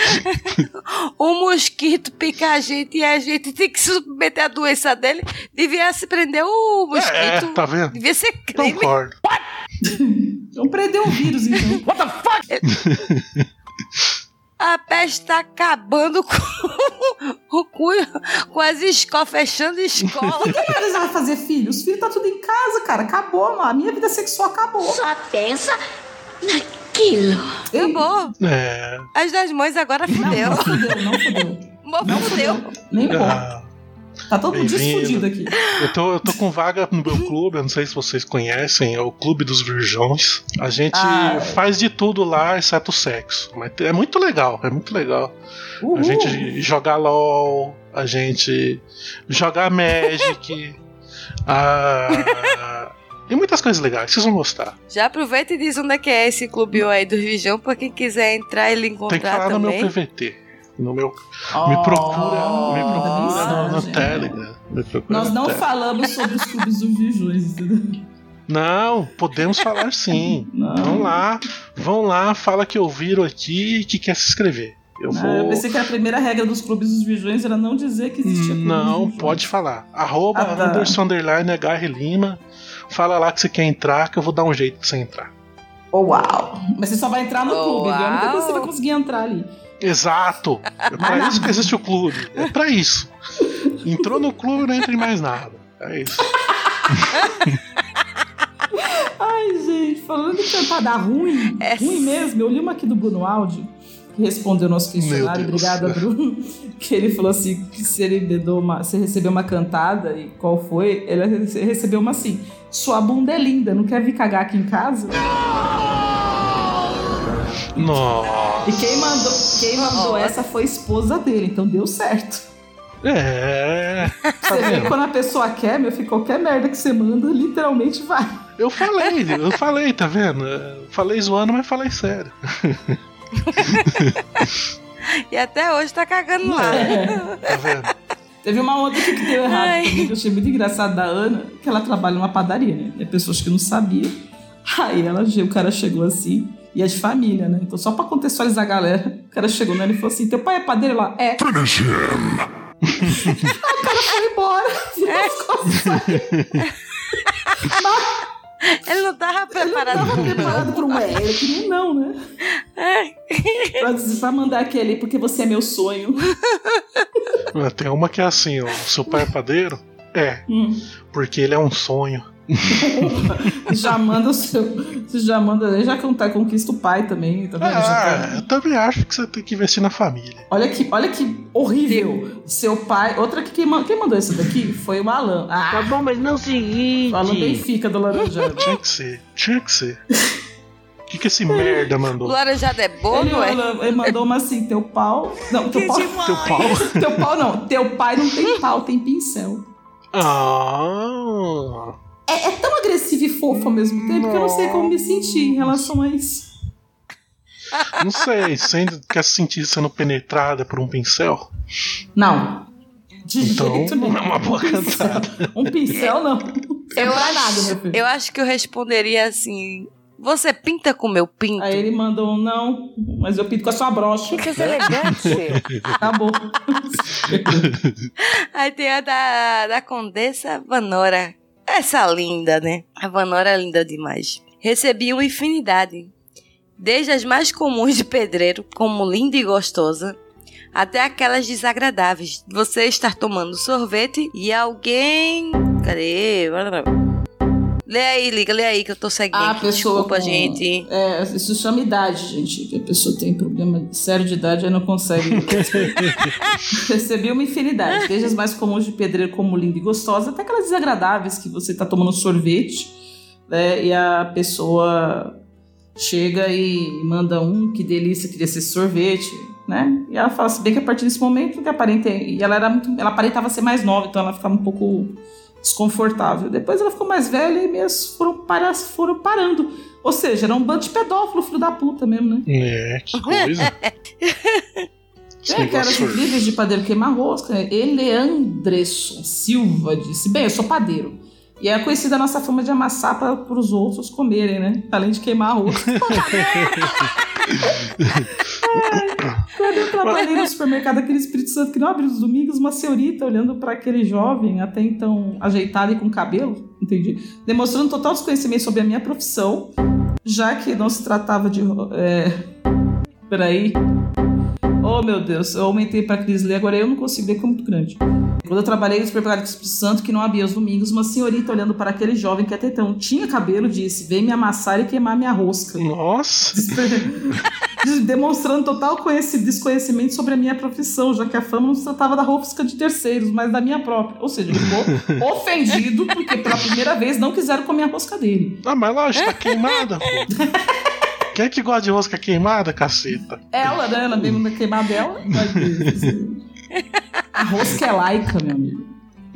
<laughs> O mosquito pica a gente e a gente tem que submeter a doença dele. Devia se prender o mosquito. É, tá vendo? Devia ser crime. Concordo. <laughs> Vamos prender o vírus, então. <laughs> What the fuck? A peste tá acabando com, com, com as escolas, fechando escola. Por que eles vão fazer filho? Os filhos tá tudo em casa, cara. Acabou, mano. A minha vida sexual acabou. Só pensa naquilo. Acabou. É. As das mães agora fudeu. não fudeu, não fudeu. Não fudeu. Nem pouco. Ah, Tá todo mundo desfudido aqui. eu, tô, eu tô com vaga no meu clube, eu não sei se vocês conhecem, é o Clube dos Virgões. A gente Ah. faz de tudo lá, exceto o sexo. Mas é muito legal, é muito legal. Uhul. A gente jogar LOL, a gente jogar Magic, <laughs> a... e muitas coisas legais, vocês vão gostar. Já aproveita e diz onde é que é esse clube aí do Vigião pra quem quiser entrar e lhe Tem que encontrar falar no meu também. PVT. No meu, Oh, me procura, me procura no, no. Telegram. me procura Nós no não Telegram. falamos sobre os clubes dos Vijões, entendeu? Não, podemos falar sim. Não. Vão lá, vão lá, fala que ouviram aqui e que quer se inscrever. Eu Ah, eu vou. pensei que a primeira regra dos clubes dos Vijões era não dizer que existia clube dos Não, pode falar. Arroba Ah, tá. Anderson Underline HR Lima. Fala lá que você quer entrar, que eu vou dar um jeito pra você entrar. Oh, uau! Mas você só vai entrar no Oh, clube, viu? A única coisa que você vai conseguir entrar ali. Exato! É pra isso que existe o clube. É pra isso. Entrou no clube, não entra em mais nada. É isso. Ai, gente, falando em cantada ruim, É. ruim mesmo, eu li uma aqui do Bruno Áudio, que respondeu o nosso questionário, obrigada, Bruno, <laughs> que ele falou assim, que se ele uma, se recebeu uma cantada, e qual foi, ele rece- recebeu uma assim, sua bunda é linda, não quer vir cagar aqui em casa? Nossa. E quem mandou, quem mandou Oh. essa foi a esposa dele, então deu certo. É. Tá Você vê que vendo? quando a pessoa quer, meu filho, qualquer merda que você manda, literalmente vai. Eu falei, eu falei, tá vendo? Falei zoando, mas falei sério. <laughs> <laughs> E até hoje tá cagando lá. Tá vendo? Teve uma outra que deu errado Ai. também, que eu achei muito engraçado da Ana, que ela trabalha numa padaria, né? E a pessoa acho que não sabia. Aí ela, o cara chegou assim, e é de família, né? Então, só pra contextualizar a galera, o cara chegou nela e falou assim: teu pai é padeiro lá? É. Finish him! O cara foi embora, virou É. as costas. <laughs> Ele não tava preparado Tava pra preparado pra um é, ele queria um não, né? Pra, dizer- pra mandar aquele, porque você é meu sonho. Tem uma que é assim, ó. Seu pai é padeiro? É, Hum. porque ele é um sonho. <laughs> Já manda o seu. Você já manda. Já contar, conquista o pai também, tá vendo? Já tá- Ah, eu também acho que você tem que investir na família. Olha que, olha que horrível. Seu pai. Outra que quem, quem mandou isso daqui foi o Alan. Ah, Tá bom, mas não o seguinte. o Alan Benfica do Laranjado. <laughs> Tinha que ser, tinha que ser. O que, que esse merda O mandou? laranjado é bom, Ele, não é? ele- ele mandou uma assim: teu pau. Não, teu pau. Teu pau? Teu pau não. Teu pai não tem pau, tem pincel. Ah, É, é tão agressivo e fofo ao mesmo tempo que eu não sei como me sentir em relação a isso. não sei. Você ainda quer se sentir sendo penetrada por um pincel? Não. De Então, jeito não nenhum. é uma boa Um pincel- cantada. Um pincel não. É Eu pra acho, nada, meu filho. eu acho que eu responderia assim: Você pinta com meu pinto? Aí ele mandou um não, mas eu pinto com a sua brocha. Que elegante. <laughs> Acabou. Aí tem a da, da Condessa Vanora. Essa linda, né? A Vanora é linda demais. Recebi uma infinidade. Desde as mais comuns de pedreiro, como linda e gostosa, até aquelas desagradáveis. Você estar tomando sorvete e alguém. Cadê? Lê aí, liga, lê aí que eu tô seguindo. Ah, Desculpa, com- gente. É, isso chama idade, gente. A pessoa tem problema sério de idade e não consegue. <laughs> Recebi uma infinidade, desde as mais comuns de pedreiro como linda e gostosa, até aquelas desagradáveis que você tá tomando sorvete, né? E a pessoa chega e manda um, que delícia, queria ser sorvete, né? E ela fala assim, bem que a partir desse momento que aparenta, e ela era muito, ela aparentava ser mais nova, então ela ficava um pouco desconfortável. Depois ela ficou mais velha e mesmo foram, para, foram parando. Ou seja, era um bando de pedófilo, filho da puta mesmo, né? É, que coisa. <laughs> É, caras negócio- incríveis de padeiro queimar rosca. Eleandresson Silva disse: Bem, eu sou padeiro. E é conhecida a nossa fama de amassar para os outros comerem, né? Além de queimar a rosca. <laughs> Quando eu trabalhei no supermercado aquele Espírito Santo que não abriu os domingos, uma senhorita olhando para aquele jovem, até então ajeitado e com cabelo, entendi, demonstrando total desconhecimento sobre a minha profissão, já que não se tratava de. É... Peraí. Oh, meu Deus, eu aumentei pra Cris ler, agora eu não consigo ler, é muito grande. Quando eu trabalhei no supermercado do Espírito Santo, que não abria os domingos, uma senhorita olhando para aquele jovem que até então tinha cabelo disse: Vem me amassar e queimar minha rosca. Nossa, <laughs> demonstrando total conheci- desconhecimento sobre a minha profissão, já que a fama não se tratava da rosca de terceiros, mas da minha própria. Ou seja, ele ficou <laughs> ofendido porque pela primeira vez não quiseram comer a rosca dele. Ah, mas lógico, tá queimada, pô. Quem é que gosta de rosca queimada, caceta? Ela, né? Ela mesmo queimar dela. mas, <laughs> A rosca é laica, meu amigo.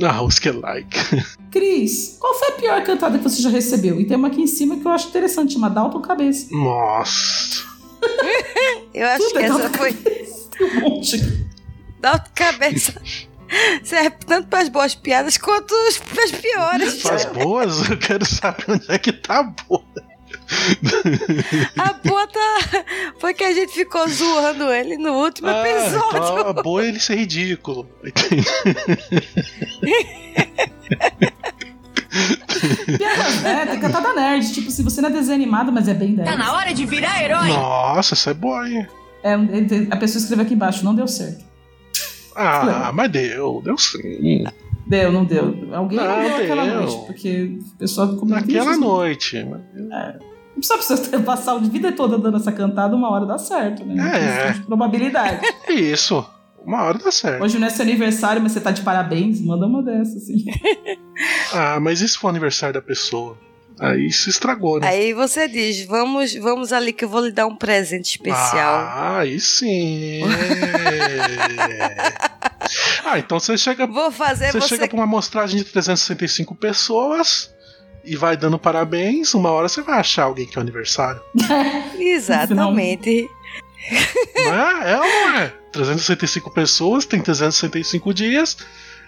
A rosca é like. <laughs> Cris, qual foi a pior cantada que você já recebeu? E tem uma aqui em cima que eu acho interessante, chama Dalton Cabeça. Nossa. <laughs> Eu acho Tudo que é essa Dalton foi Tem um monte. da outra cabeça. Serve tanto para as boas piadas quanto para as piores. Faz boas? Eu quero saber onde é que tá a boa. <laughs> A boa tá... foi que a gente ficou zoando ele no último Ah, episódio. então a boa é ele ser ridículo. <laughs> É, tem cantada nerd. Tipo, se você não é desenho animado, mas é bem nerd. Tá na hora de virar herói. Nossa, essa é boa, hein? É, a pessoa escreveu aqui embaixo, não deu certo. Ah, mas deu, deu sim. Deu, não deu. Alguém não, Não, deu aquela noite, porque o pessoal ficou muito Naquela noite. Não precisa você <laughs> passar a vida toda dando essa cantada, uma hora dá certo, né? É. Questão de probabilidade. <laughs> Isso. Uma hora dá certo. Hoje não é seu aniversário, mas você tá de parabéns, manda uma dessas, assim. <laughs> Ah, mas e se for o aniversário da pessoa? Aí se estragou, né? Aí você diz, vamos, vamos ali que eu vou lhe dar um presente especial. Ah, aí sim. ah, então você chega, Vou fazer você você... chega pra uma amostragem de 365 pessoas e vai dando parabéns. Uma hora você vai achar alguém que é o aniversário. <laughs> Exatamente. Não é? É ou não é? 365 pessoas, tem 365 dias,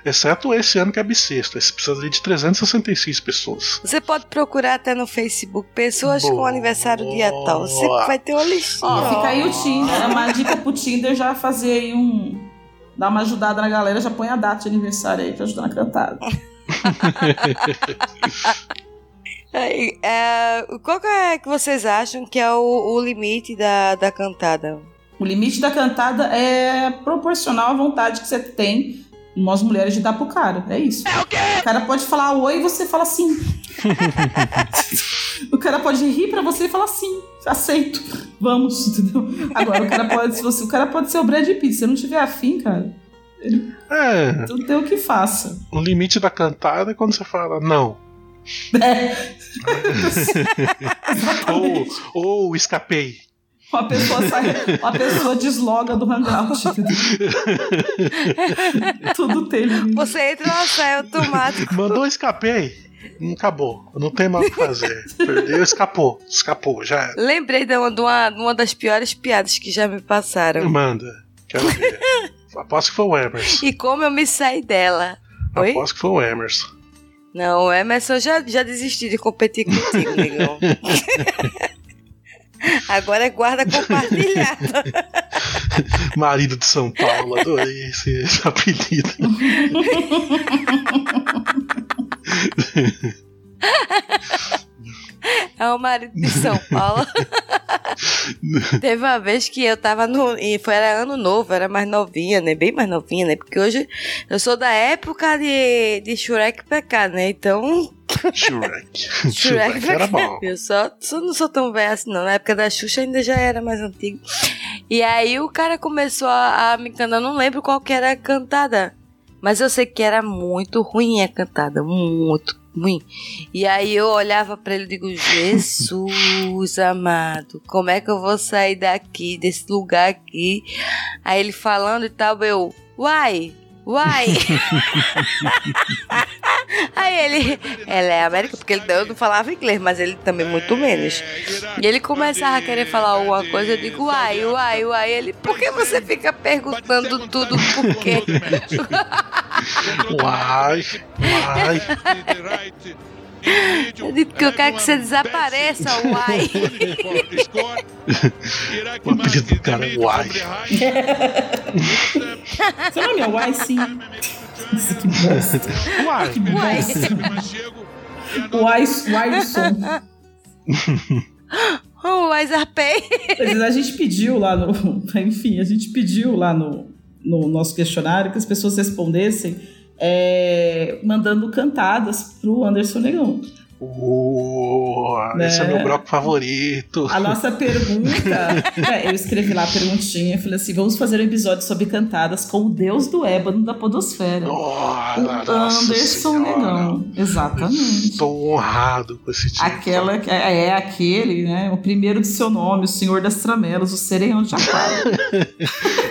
exceto esse ano que é bissexto. Esse precisa ali de 366 pessoas. Você pode procurar até no Facebook pessoas com Boa. aniversário dia tal. Você vai ter uma listinha. Ó, fica aí o Tinder, é uma dica pro Tinder já fazer aí um. Dar uma ajudada na galera, já põe a data de aniversário aí pra ajudar na cantada. <laughs> É, qual que é que vocês acham que é o, o limite da, da cantada? O limite da cantada é proporcional à vontade que você tem, nós mulheres, de dar pro cara. É isso. É o quê? O cara pode falar oi e você fala sim. <laughs> o cara pode rir pra você e falar sim. Aceito. Vamos, entendeu? Agora, o cara <laughs> pode, se você, o cara pode ser o Brad Pitt. Se você não tiver afim, cara, É, não tem o que faça. o limite da cantada é quando você fala não. É. <laughs> ou, ou escapei. Uma pessoa sai, uma pessoa desloga do hangout. Tudo tem limite. Você entra no sai automático. Mandou escapei. Não acabou. Não tem mais o que fazer. Perdeu, escapou. Escapou, já era. Lembrei de uma, de uma, de uma das piores piadas que já me passaram. Manda. Quero ver. <laughs> Aposto que foi o Emerson. E como eu me saí dela. Oi? Aposto que foi o Emerson. Não, o Emerson já, já desisti de competir contigo, negão. <laughs> Agora é guarda compartilhada. <laughs> Marido de São Paulo. Adorei esse, esse apelido. <laughs> É o marido de São Paulo. <laughs> Teve uma vez que eu tava no. E foi era ano novo, era mais novinha, né? Bem mais novinha, né? Porque hoje eu sou da época de, de Shrek PK, né? Então. Shrek. <laughs> Shrek Shrek era bom. Eu só, só não sou tão velha assim, não. Na época da Xuxa ainda já era mais antigo. E aí o cara começou a, a me cantar, eu não lembro qual que era a cantada. Mas eu sei que era muito ruim a cantada, muito ruim. E aí eu olhava pra ele e digo, Jesus <laughs> amado, como é que eu vou sair daqui, desse lugar aqui? Aí ele falando e tal, eu, uai, uai. <laughs> Aí ele, ela é América, porque ele eu não falava inglês, mas ele também muito menos. E ele começava a querer falar alguma coisa, eu digo, uai, uai, uai. Ele, por que você fica perguntando tudo por quê? <laughs> Uai, uai. <laughs> Que eu quero que você desapareça, uai. <laughs> O apelido do cara é Uai. Seu nome é Uai, sim. que bosta. Uai. Que Uai. bosta. Uai, Uai som. <laughs> O Uai zarpei. Mas A gente pediu lá no. <laughs> Enfim, a gente pediu lá no, no nosso questionário que as pessoas respondessem é, mandando cantadas pro Anderson Negão. Oh, esse é Né? meu bloco favorito. A nossa pergunta. <laughs> é, eu escrevi lá a perguntinha e falei assim: vamos fazer um episódio sobre cantadas com o deus do ébano da Podosfera. Oh, o Anderson. Negão. Exatamente. Estou honrado com esse título. Aquela que é, é aquele, né? O primeiro de seu nome, o Senhor das Tramelas, o Sereião de Aquário.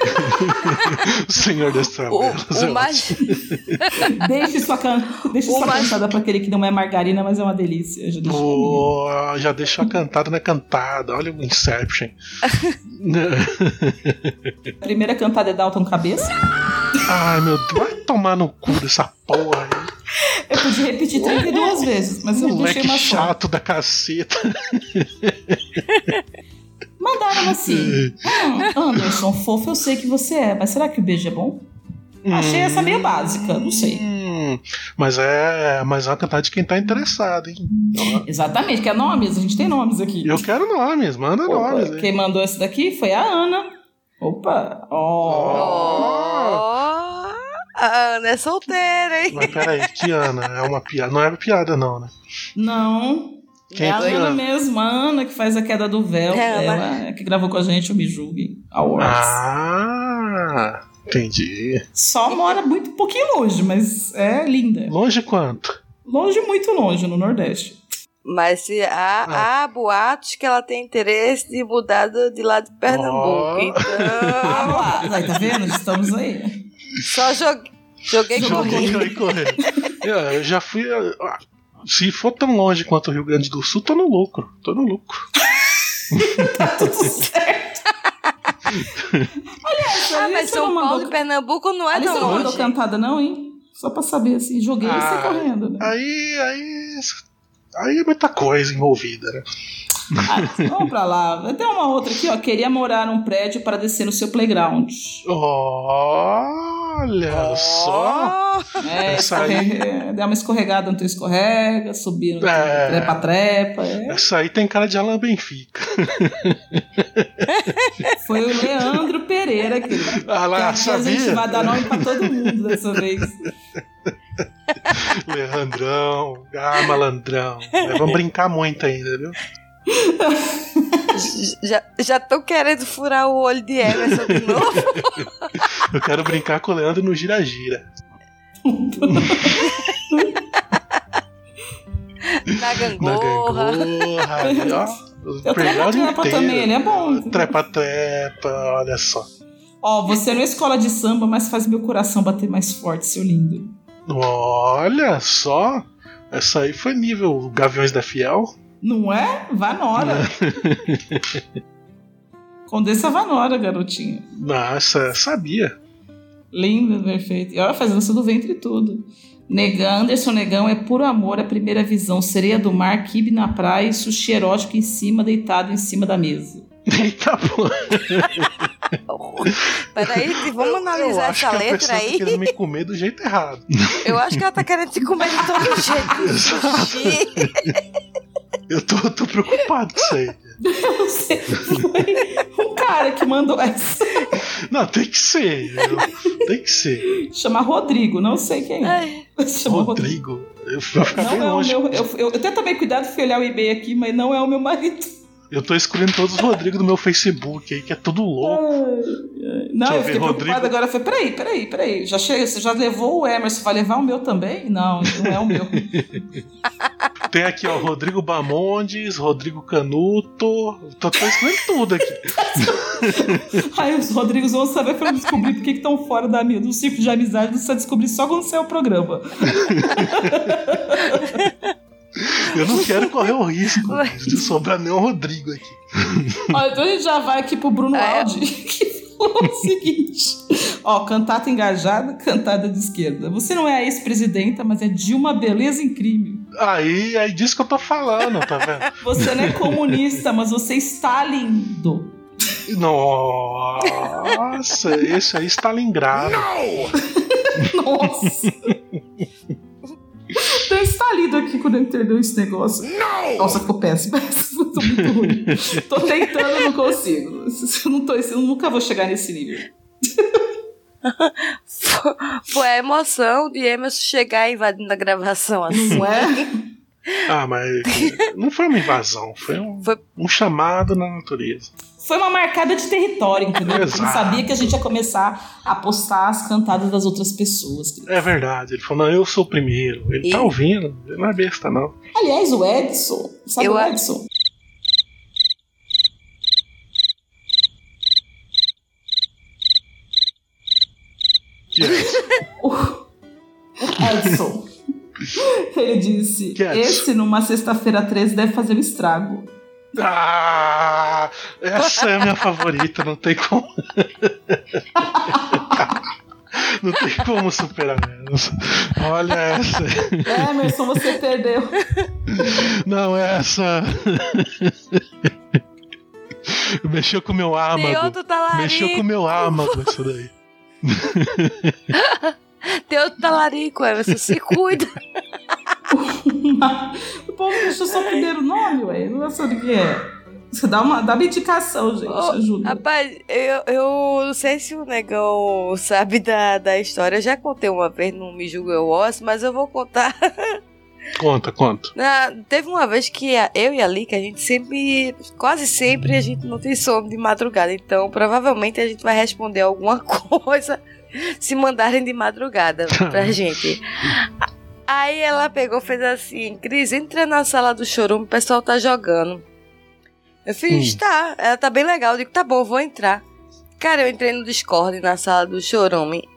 <laughs> o Senhor das Tramelas. O, é o mais. Deixe sua, can... Deixe sua mais- cantada para aquele que não é margarina, mas é uma delícia. Já deixo a minha. Oh, já deixou a cantada na cantada. Olha o Inception. A <laughs> primeira cantada é Dalton Cabeça. Ai, meu Deus. Vai tomar no cu dessa porra aí. Eu podia repetir 32 vezes, mas eu deixei Moleque uma só. chato da caceta. Mandaram assim. "Hum, Anderson, fofo, eu sei que você é, mas será que o beijo é bom? Achei essa meio básica, não sei. Hum, mas é, mas é uma cantada de quem tá interessado, hein? <laughs> Exatamente, quer nomes? A gente tem nomes aqui. Eu quero nomes, manda nomes. Opa, hein? quem mandou esse daqui foi a Ana. Opa! Ó! Oh, a Ana é solteira, hein? Mas peraí, que Ana? É uma piada. Não é piada, não, né? Não. Quem é a Ana Ana? mesmo, a Ana que faz a queda do véu. É, Ana. Ela é que gravou com a gente o Me Julguem Awards. Ah, entendi. Só mora muito um pouquinho longe, mas é linda. Longe quanto? Longe, muito longe, no Nordeste. Mas se há, Ah. há boatos que ela tem interesse de mudar de lá de Pernambuco. Oh. Então, lá, <laughs> aí, tá vendo? Estamos aí. só joguei, joguei Joguei correndo. Eu já fui. Se for tão longe quanto o Rio Grande do Sul, tô no lucro. Tô no lucro. <laughs> Tá tudo certo. <laughs> Ah, mas você São não mandou- Paulo e Pernambuco não é ali você tão não mandou cantada, não, hein? Só pra saber, assim, joguei e Ah, saí correndo, né? Aí, aí. Aí é muita coisa envolvida, né? Ah, <laughs> vamos pra lá. Tem uma outra aqui, ó. Queria morar num prédio para descer no seu playground. Olha só. Oh, É, Essa aí- <laughs> dá uma escorregada no teu escorrega, subir no É. trepa-trepa. É. Essa aí tem cara de Alan Benfica. <laughs> Foi o Leandro Pereira, querido. Ah Que lá, aqui a gente sabia? vai dar nome pra todo mundo dessa vez. Leandrão. Ah, malandrão. É, vamos brincar muito ainda, viu? <laughs> já, já tô querendo furar o olho de Emerson de novo. Eu quero brincar com o Leandro no gira-gira. Na Na gangorra. gangorra. aí, ó. Trepa-trepa também, ele é bom. Trepa-trepa, olha só. Ó, você não é escola de samba, mas faz meu coração bater mais forte, seu lindo. Olha só. Essa aí foi nível Gaviões da Fiel. Não é? Vanora. <laughs> Condessa Vanora, garotinha. Nossa, sabia. Linda, perfeita. E olha, faz dança do ventre e tudo. Negão, Anderson Negão é puro amor à primeira visão. Sereia do mar, kibe na praia e sushi erótico em cima, deitado em cima da mesa. Eita porra. Peraí, vamos analisar essa a letra tá aí. querendo me comer do jeito errado. Eu acho que ela tá querendo te comer de todo <laughs> jeito. Eu tô, tô preocupado com isso aí. Não <laughs> sei, foi um cara que mandou essa. Não, tem que ser. eu- Tem que ser. Chama Rodrigo, não sei quem é. Ai, Chama Rodrigo. Rodrigo. Eu vou ficar bem Não é o meu. Eu, eu, eu até tomei cuidado, fui olhar o e-mail aqui, mas não é o meu marido. Eu tô escolhendo todos os Rodrigo do meu Facebook aí, que é tudo louco. Não, Deixa eu fiquei preocupada Rodrigo. agora. Eu falei, peraí, peraí, peraí. Já chega, você já levou o Emerson, vai levar o meu também? Não, não é o meu. <laughs> Tem aqui, ó, Rodrigo Bamondes, Rodrigo Canuto. Tô, tô escolhendo tudo aqui. <laughs> Aí os Rodrigos vão saber pra descobrir por que estão fora da do ciclo de amizade, você vai descobrir só quando sair o programa. <laughs> Eu não quero correr o risco de sobrar nenhum Rodrigo aqui. Ó, então a gente já vai aqui pro Bruno É. Aldi, <laughs> que falou o seguinte: Ó, cantata engajada, cantada de esquerda. Você não é a ex-presidenta, mas é de uma beleza incrível. Aí, aí disso que eu tô falando, tá vendo? <laughs> Você não é comunista, mas você está lindo. Nossa, esse aí está lingrado. <laughs> Nossa! Então está lindo aqui quando eu entendeu esse negócio. Nossa, ficou péssimo. <laughs> Tô muito ruim. Tô tentando, não consigo. Eu, não tô, eu nunca vou chegar nesse nível. Foi a emoção de Emerson chegar invadindo a gravação assim. Não é? Ah, mas não foi uma invasão, foi um, Foi- um chamado na natureza. Foi uma marcada de território, entendeu? Ele Exato. sabia que a gente ia começar a postar as cantadas das outras pessoas. É verdade, ele falou, não, eu sou o primeiro. Ele E- tá ouvindo, ele não é besta, não. Aliás, o Edson, sabe Eu o Edson? Que é? Edson. Ele disse: Que Edson? Esse numa sexta-feira 13 deve fazer um estrago. Ah, essa é a minha favorita, não tem como. Não tem como superar menos. Olha essa. É, Emerson, você perdeu. Não, essa. Mexeu com o meu âmago. Mexeu com o meu âmago isso daí. <laughs> Tem outro talarico, Emerson. Se cuida. <laughs> o povo deixou só o primeiro nome, ué. Não sabe o que é. Você dá uma, dá uma indicação, gente. Ajuda. Rapaz, eu, eu não sei se o negão sabe da, da história. Eu já contei uma vez no Me Julga Eu Osso, mas eu vou contar. <laughs> Conta, conta. Na- teve uma vez que a- eu e a Lika, a gente sempre, quase sempre, a gente não tem sono de madrugada. Então, provavelmente a gente vai responder alguma <laughs> coisa se mandarem de madrugada pra <laughs> gente. Aí ela pegou fez assim: Cris, entra na sala do chorume, o pessoal tá jogando. Eu fiz, Hum. tá, ela tá bem legal. Eu digo, tá bom, vou entrar. Cara, eu entrei no Discord na sala do chorume.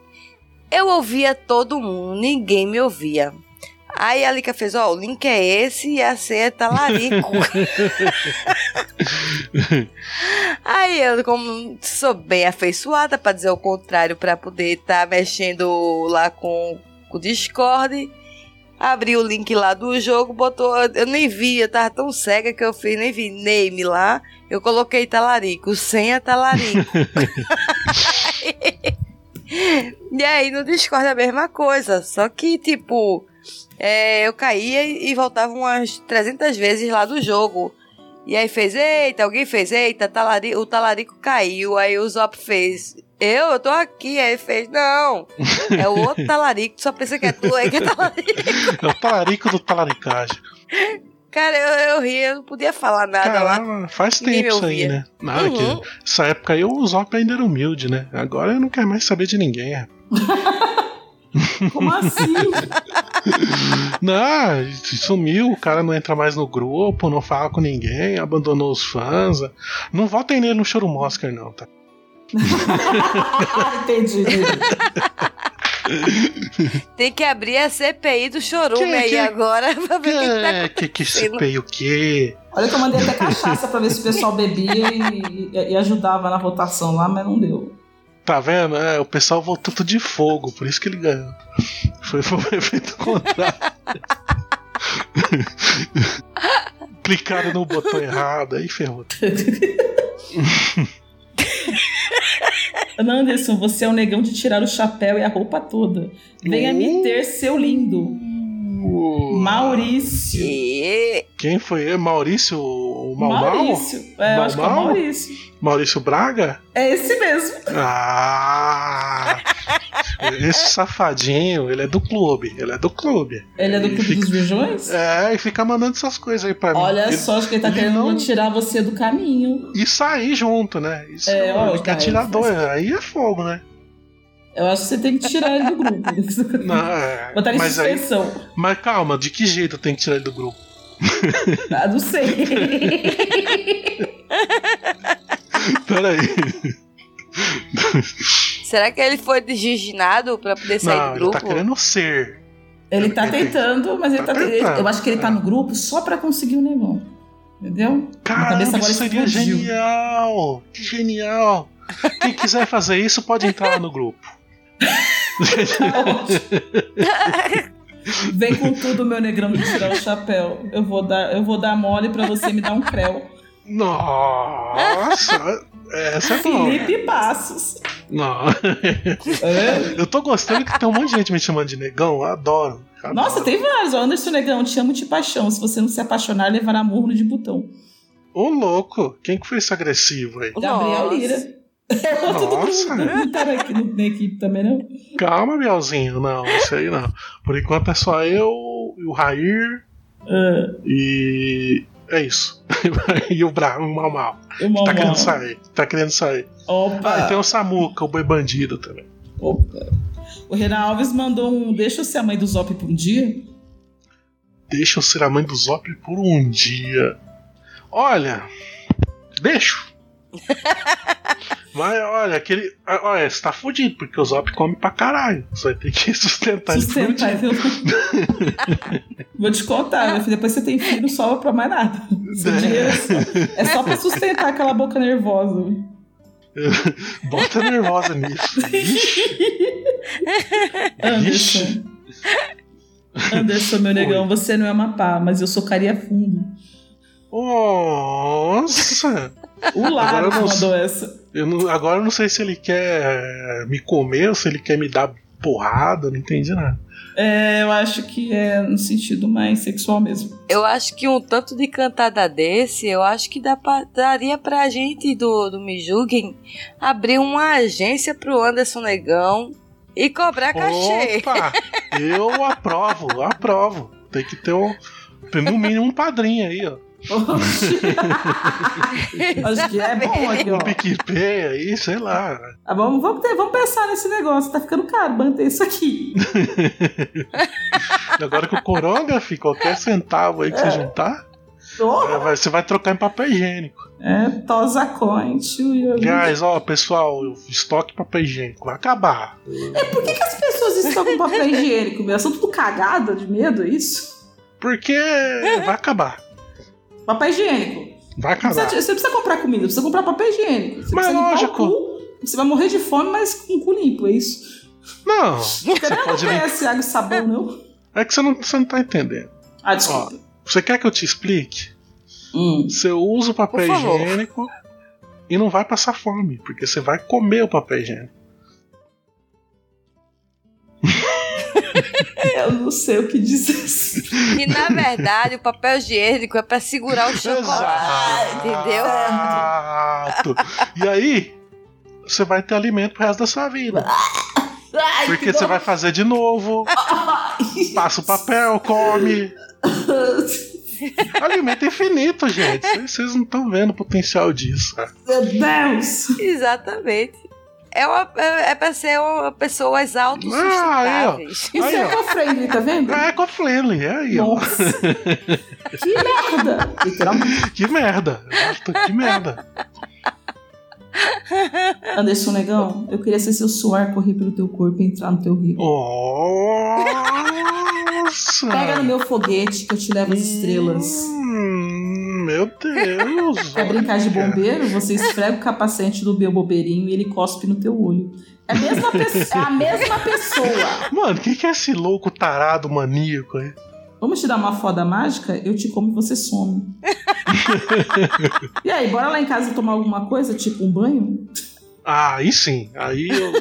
Eu ouvia todo mundo, ninguém me ouvia. Aí a Lika fez, ó, o link é esse e a senha é talarico. <laughs> Aí eu, como sou bem afeiçoada, pra dizer o contrário, pra poder estar mexendo lá com com o Discord, abri o link lá do jogo, botou, eu nem vi, eu tava tão cega que eu fiz, nem vi name lá, eu coloquei talarico, senha talarico. <laughs> <laughs> e aí no Discord é a mesma coisa, só que tipo, é, eu caía e voltava umas 300 vezes lá do jogo. E aí fez, eita, alguém fez, eita, talari, o talarico caiu. Aí o Zop fez, eu, eu tô aqui. Aí fez, não, é o outro <laughs> talarico, só pensa que é tu aí que é talarico. É o talarico do talaricagem. Cara, eu, eu ri, eu não podia falar nada lá. Caramba, faz Ninguém tempo isso aí, né? Nada Uhum. que essa época aí o Zop ainda era humilde, né? Agora eu não quero mais saber de ninguém. <laughs> Como assim? <laughs> Não, sumiu, o cara não entra mais no grupo, não fala com ninguém, abandonou os fãs. Não votem nele no Choro Oscar, não, tá? entendi, <laughs> entendi. Tem que abrir a CPI do chorume Que- aí que- agora <laughs> pra ver o que, que tá É, que acontecendo. peio o quê? Olha que eu mandei até cachaça pra ver se o pessoal bebia e, e- e ajudava na votação lá, mas não deu. Tá vendo? É, o pessoal votou tudo de fogo, por isso que ele ganhou. Foi, foi <laughs> o efeito contrário. <laughs> Clicaram no botão errado, aí ferrou. Anderson, você é o negão de tirar o chapéu e a roupa toda. Venha me ter, seu lindo. Maurício. E- Quem foi ele? Maurício? O Mal? Maurício. É, eu acho que é o? Maurício. Maurício Braga? É esse mesmo. Ah! Esse safadinho, ele é do clube. Ele é do clube. Ele é do Clube fica- dos Virgões? É, e fica mandando essas coisas aí pra mim. Olha Ele- só, acho que ele tá ele querendo não- tirar você do caminho. E sair junto, né? Isso, É, ó, ele quer cara, tirar ele dois. Aí é fogo, né? Eu acho que você tem que tirar ele do grupo. <laughs> Não, é, Botar em mas aí- suspensão. Mas calma, de que jeito eu tenho que tirar ele do grupo? <laughs> Ah, não sei. <laughs> Peraí. Será que ele foi desgiginado pra poder sair Não, do ele grupo? tá querendo ser. Ele tá tentando, mas ele Tá tá, ele- tentando, eu acho que ele tá no grupo só pra conseguir o negão. Entendeu? Minha Caramba, cabeça agora isso seria explodiu. genial! Que genial! Quem quiser fazer isso pode entrar lá no grupo. <laughs> Vem com tudo, meu negrão, de tirar o chapéu. Eu vou dar, eu vou dar mole pra você me dar um creu. Nossa! Essa é boa. Felipe Passos. Não. É? Eu tô gostando que tem um monte de gente me chamando de negão, eu adoro. Adoro. Nossa, tem vários. Anderson Negão, te amo de paixão. Se você não se apaixonar, levará murro de botão. Ô louco, quem que foi esse agressivo aí? Gabriel Nossa. Lira. Nossa. Não tá aqui na equipe também, não? Calma, Bielzinho, não, isso aí não. Por enquanto é só eu, e o Rair Ah, E é isso. <laughs> e o Bra, o Mal Mal. o Tá querendo sair. Tá querendo sair. Opa, Ah, e tem o Samuca, o boi bandido também. opa. O Renan Alves mandou um. Deixa eu ser a mãe do Zop por um dia. Deixa eu ser a mãe do Zop por um dia. Olha, deixo. <laughs> Mas olha, aquele. Olha, você tá fudido, porque o Zop come pra caralho. Você vai ter que <laughs> sustentar ele por um Sustenta, dia. viu? Vou te contar, meu filho. Depois você tem filho, não sobra pra mais nada. Seu dinheiro é só, é só pra sustentar aquela boca nervosa. <laughs> Bota nervosa nisso. Anderson. Anderson, meu negão, você não é Amapá, mas eu sou Caria Fundo. Nossa! O Lara Agora eu não mandou essa. Eu não- agora eu não sei se ele quer me comer ou se ele quer me dar porrada, não entendi nada. É, eu acho que é no sentido mais sexual mesmo. Eu acho que um tanto de cantada desse, eu acho que dá pra- daria pra gente do, do Me Julguem abrir uma agência pro Anderson Negão e cobrar cachê. Opa! Eu <laughs> aprovo, aprovo. Tem que ter um, no mínimo um padrinho aí, ó. <laughs> Acho que é bom aqui, ó. Um PicPay aí, sei lá. Ah, vamos, vamos, ter- vamos pensar nesse negócio. Tá ficando caro manter isso aqui. <laughs> Agora que o Coronga, fi, qualquer centavo aí que você juntar, Oh, é, você vai trocar em papel higiênico. é, tosa coin, tio. eu- Guys, ó, pessoal, estoque papel higiênico vai acabar. É, por que, que as pessoas estão com papel higiênico? Meu? São tudo cagadas de medo, é isso? Porque vai acabar. Papel higiênico. Vai Não precisa- acabar. você precisa comprar comida, precisa comprar papel higiênico. Você Mas precisa lógico. cu. Você vai morrer de fome, mas com o cu limpo, é isso? Não, Você você não pode conhece água e sabão, não? É que você não, você não tá entendendo. Ah, desculpa. Você quer que eu te explique? Hum. Você usa o papel higiênico e não vai passar fome, porque você vai comer o papel higiênico. <laughs> Eu não sei o que dizer. E na verdade, o papel higiênico é pra segurar o chocolate, entendeu? Exato. E aí, você vai ter alimento pro resto da sua vida. Ai, Porque que você vai fazer de novo, passa o papel, come. <laughs> Alimento infinito, gente. Vocês- não estão vendo o potencial disso. Meu Deus! Exatamente. É, uma, é, é pra ser uma pessoas autossustentáveis. Isso Aí, é ó. eco-friendly, tá vendo? É eco-friendly, é aí, ó. Nossa! <laughs> que merda! Literalmente. Que merda. Exato, Que merda. Anderson Negão, eu queria ser seu suor correr pelo teu corpo e entrar no teu rio. Nossa. Pega no meu foguete que eu te levo às estrelas. Hum, meu Deus. Quer brincar de bombeiro? Você esfrega o capacete do meu bobeirinho e ele cospe no teu olho. É a mesma, pe- é a mesma pessoa. Mano, o que, que é esse louco tarado maníaco aí? Vamos te dar uma foda mágica? Eu te como e você some. <laughs> e aí, bora lá em casa tomar alguma coisa, tipo um banho? Ah, aí sim. Aí eu...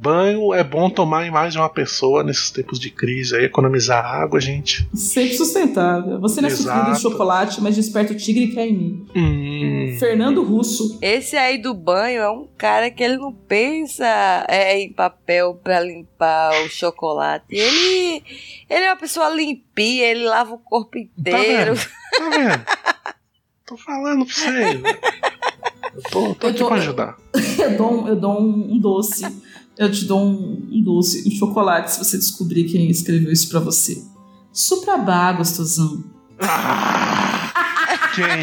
banho é bom tomar em mais de uma pessoa nesses tempos de crise aí, economizar água, gente. Sempre sustentável. Você não é sofrido de chocolate, mas desperta o tigre que é em mim. Hum. Fernando Russo. Esse aí do banho é um cara que ele não pensa é, em papel pra limpar o chocolate. Ele, ele é uma pessoa limpinha, ele lava o corpo Tá inteiro. vendo? Tá vendo? Tô falando pra vocês. né? Eu tô, tô Eu aqui tô- pra ajudar. <laughs> Eu dou eu dou um, um doce. Eu te dou um, doce, um chocolate, se você descobrir quem escreveu isso pra você. Suprabá, gostosão. Ah, quem?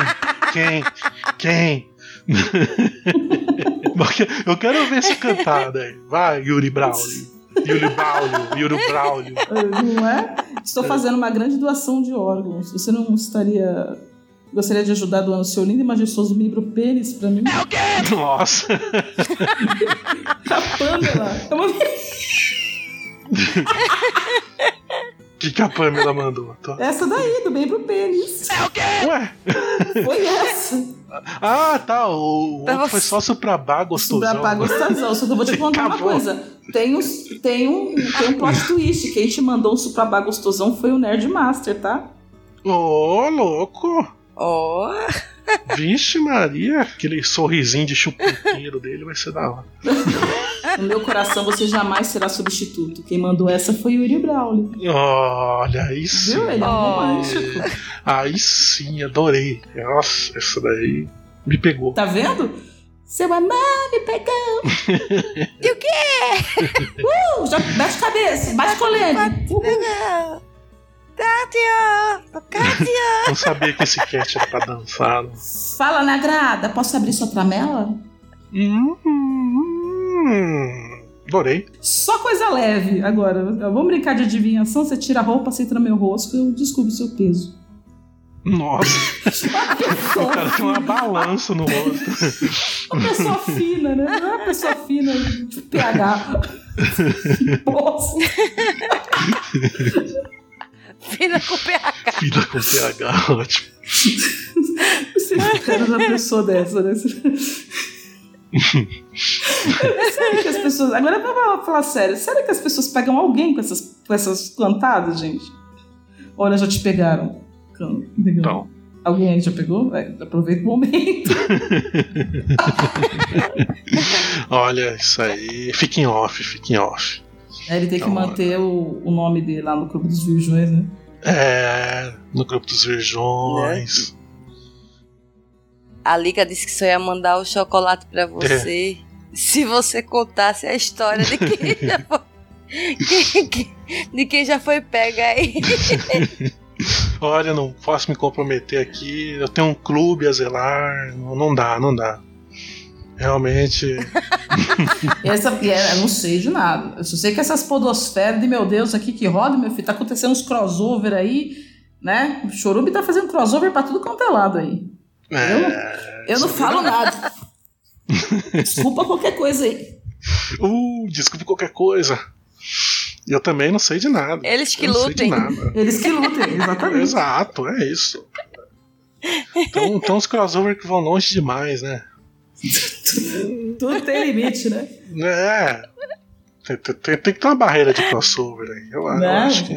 Quem? Quem? <laughs> Eu quero ver esse cantado aí. Vai, Yuri Braulio. Yuri Braulio, Yuri Braulio. Não é? Estou fazendo uma grande doação de órgãos. Você não estaria. Gostaria de ajudar doando o seu lindo e majestoso membro pênis pra mim? Nossa. <laughs> A Pamela. É uma... O que, que a Pamela mandou? Tô- Essa daí, do membro pênis. Ué? Foi essa. Ah, tá. O, o Pra outro foi só suprabá gostosão. Suprabá gostosão. Só que eu vou te contar uma Acabou. coisa. Tem, uns, tem, um, tem um plot twist. Quem te mandou um suprabá gostosão foi o Nerd Master, tá? Ô, louco. Ó, Vixe Maria. Aquele sorrisinho de chupeteiro dele vai ser da hora. <laughs> No meu coração você jamais será substituto. Quem mandou essa foi Yuri Brawley. Olha, aí sim. Viu? Ele é Oh. romântico. Aí sim, adorei. Nossa, essa daí me pegou. Tá vendo? Seu amor me pegou. <laughs> E o quê? <laughs> Uh, já bate cabeça, bate colene. Uhul. Kátia! Kátia! <laughs> Não sabia que esse cat era pra dançar. Fala na grada, posso abrir sua tramela? Hum, hum, adorei. Só coisa leve. Agora, vamos brincar de adivinhação. Você tira a roupa, senta no meu rosto, eu descubro o seu peso. Nossa, <laughs> o cara tem uma balança no rosto. Uma pessoa fina, né? Não é uma pessoa fina de PH. Nossa. <laughs> Fina com PH. Filha com PH, ótimo. Você espera uma pessoa dessa, né? sério que as pessoas. Agora vamos falar sério. Sério que as pessoas pegam alguém com essas, com essas cantadas, gente? Olha, já te pegaram. Can- Então, Alguém aí já pegou? É, aproveita o momento. <laughs> olha, isso aí. Fica em off, fica em off. Aí ele tem que Então, manter o, o nome dele lá no Clube dos Virgões, né? É, no grupo dos virgões. A Liga disse que só ia mandar o chocolate pra você se você contasse a história de quem <laughs> já foi. quem- de quem já foi pega aí. Olha, não posso me comprometer aqui. Eu tenho um clube a zelar. Não, não dá, não dá. Realmente. <laughs> Essa, é, eu não sei de nada. Eu só sei que essas podosferas de meu Deus aqui que roda, meu filho, tá acontecendo uns crossover aí, né? O Chorume tá fazendo crossover pra tudo quanto é lado aí. É, Eu não falo nada. <laughs> Desculpa qualquer coisa aí. uh, desculpe qualquer coisa. Eu também não sei de nada. Eles que Eu não lutem. Eles que lutem, <laughs> exatamente. Exato, é isso. Então, então os crossover que vão longe demais, né? <laughs> Tudo tem limite, né? É. Tem, tem- tem- que ter uma barreira de crossover aí. Eu, eu acho que.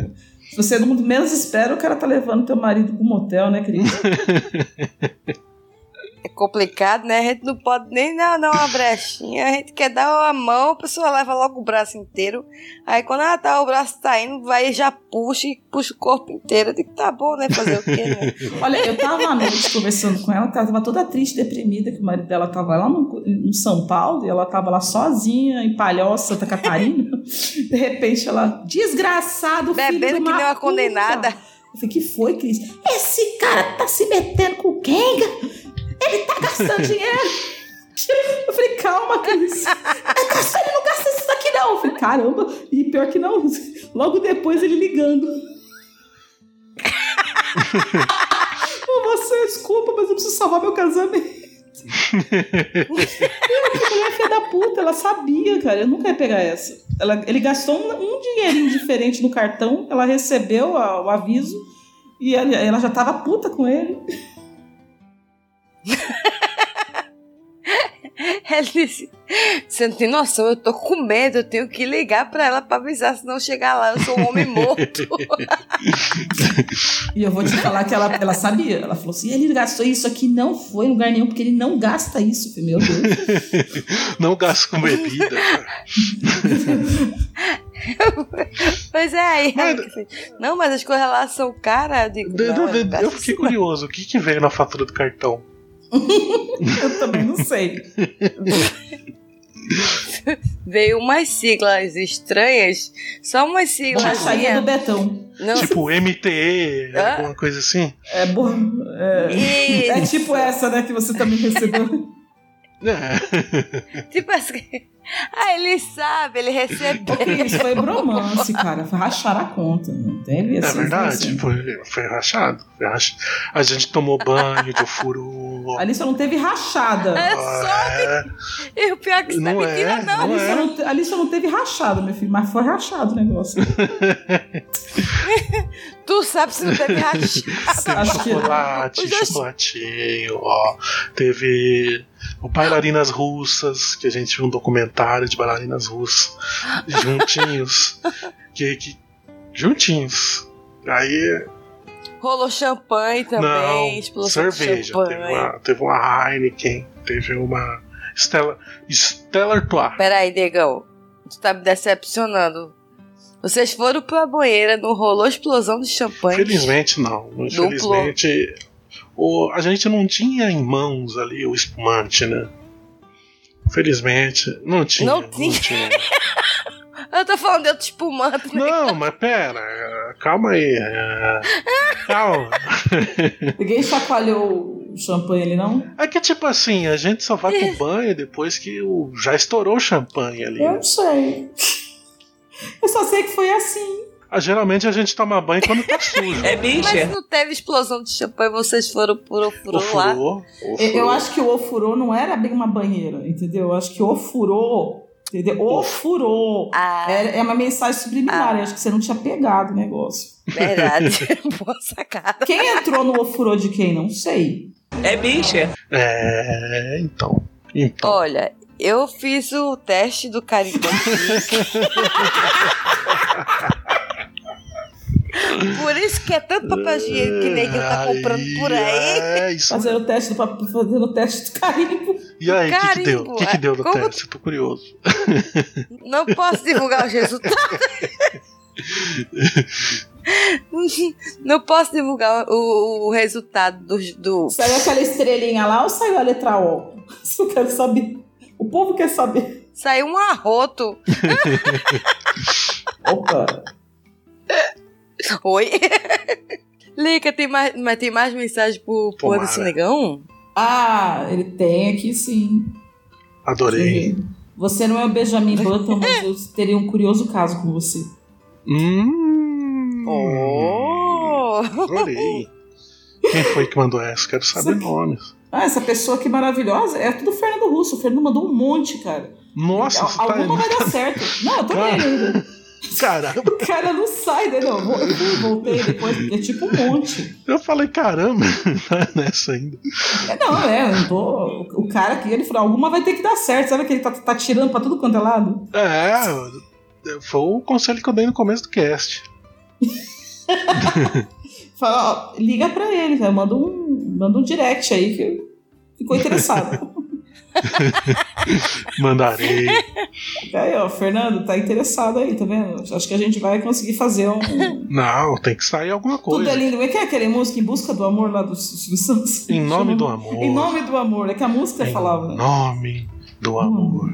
Se você não menos espera, o cara tá levando teu marido pro motel, né, querido? <laughs> Complicado, né? A gente não pode nem dar, dar uma brechinha. A gente quer dar a mão, a pessoa leva logo o braço inteiro. Aí quando ela tá, o braço tá indo, vai e já puxa e puxa o corpo inteiro. Eu digo, tá bom, né? Fazer o quê, né? <laughs> Olha, eu tava à noite conversando com ela, ela tava toda triste, deprimida, que o marido dela tava lá no, no São Paulo e ela tava lá sozinha, em Palhoça, Santa Catarina. <laughs> De repente ela, desgraçado, filho Bebendo que nem uma condenada. Eu falei, que foi, Cris? Esse cara tá se metendo com o Kenga? Ele tá gastando dinheiro? Eu falei, calma, Cris. É ele não gasta isso daqui, não. Eu falei, caramba. E pior que não, logo depois ele ligando. Você, desculpa, mas eu preciso salvar meu casamento. que mulher filha da puta, ela sabia, cara. Eu nunca ia pegar essa. Ela, ele gastou um, um dinheirinho diferente no cartão, ela recebeu a- o aviso e ela, ela já tava puta com ele. <laughs> Ele disse: Você não tem noção, eu tô com medo, eu tenho que ligar pra ela pra avisar, se não chegar lá, eu sou um homem morto. <laughs> E eu vou te falar que ela, ela sabia. Ela falou assim: ele gastou isso aqui, não foi em lugar nenhum, porque ele não gasta isso. Falei, Meu Deus. <laughs> Não gasto com bebida. pois é, aí. ela Não, mas as coisas lá são caras. Eu digo: Eu, não, eu- eu não fiquei não." curioso. O que, que veio na fatura do cartão? Eu também não sei. Veio umas siglas estranhas, só umas siglas. Baixaria do Betão. Não, Tipo MTE, Hã? alguma coisa assim? É, bo... é... É tipo essa, né, que você também recebeu. <laughs> É. tipo assim. <laughs> Ah, ele sabe, ele recebeu. Ô, Cris, foi bromance, cara. Foi rachar a conta. Não teve É verdade, assim. foi, foi rachado. Foi rach- A gente tomou banho de ofuru. Ali só não teve rachada. É É, E o pior é que isso não é Não é, mentira, não. Ali, não só é. não, te- ali só não teve rachada, meu filho. Mas foi rachado o negócio. <laughs> Tu sabe se não teve rachado. Que- chocolate, chocolatinho, ó. Teve o bailarinas russas, que a gente viu um documentário de bailarinas russas. Juntinhos. que, que, juntinhos. Aí. Rolou champanhe também, não, cerveja. champanhe. Teve uma, teve uma Heineken, teve uma Stellar, Stellar Tour. Peraí, negão. Tu tá me decepcionando. Vocês foram pra banheira, não rolou explosão de champanhe. Felizmente não. Infelizmente. O, a gente não tinha em mãos ali o espumante, né? Felizmente, não tinha. Não Não tinha. tinha. <laughs> Eu tô falando de outro espumante. né? Não, mas pera, calma aí. é, Calma. <laughs> Ninguém chacoalhou o champanhe ali, não? É que tipo assim, a gente só vai pro banho depois que o, já estourou o champanhe ali. Eu né? não sei. Eu só sei que foi assim. Ah, geralmente a gente toma banho quando tá <laughs> sujo. É Mas bicha. não teve explosão de champanhe, vocês foram por ofurô lá. Ofurô, Eu, ofurô. eu acho que o ofurô não era bem uma banheira, entendeu? Eu acho que ofurô, entendeu? Ofurô. Ah, É, é uma mensagem subliminar. Ah. Eu acho que você não tinha pegado o negócio. verdade. <laughs> <laughs> Boa sacada. Quem entrou no ofurô de quem? Não sei. É bicha. É, então. Então. Olha, eu fiz o teste do carimbo. Por isso que é tanto papel higiênico que nem que tá comprando por aí. É, isso. Fazendo o teste do, pap- fazendo o teste do carimbo. E aí, o que, que deu? O que, que é, deu no como- teste? Eu tô curioso. Não posso divulgar os resultados. <laughs> Não posso divulgar o, o resultado do, do. Saiu aquela estrelinha lá ou saiu a letra O? Eu quero saber. O povo quer saber. Saiu um arroto. <laughs> Opa. Oi? <laughs> Lica, tem mais, mas tem mais mensagem pro porra desse negão? Ah, ele tem aqui sim. Adorei. Você não é o Benjamin Button, mas eu teria um curioso caso com você. Hum. Oh! Adorei. Quem foi que mandou essa? Quero saber nomes. Ah, essa pessoa que maravilhosa é tudo Fernando Russo. O Fernando mandou um monte, cara. Nossa, Al- tá Alguma vai dar certo. Não, eu tô Cara. nele. Caramba, O cara não sai, né? Não, voltei depois, é tipo um monte. eu falei caramba, <laughs> tá nessa ainda. É, não, é, eu não tô. O cara aqui, ele falou, alguma vai ter que dar certo. Sabe que ele tá, tá tirando pra tudo quanto é lado? É, foi o conselho que eu dei no começo do cast. <laughs> Fala, ó, liga pra ele, cara. Manda um, manda um direct aí que ficou interessado. <laughs> <laughs> Mandarei. aí, ó, Fernando, tá interessado aí, tá vendo? Acho que a gente vai conseguir fazer um. Não, tem que sair alguma Tudo coisa. é lindo. Como é que é aquele música Em Busca do Amor lá do Silvio Santos? Em nome Chama- do amor. Em nome do amor. É que a música Em falava, né? nome do amor.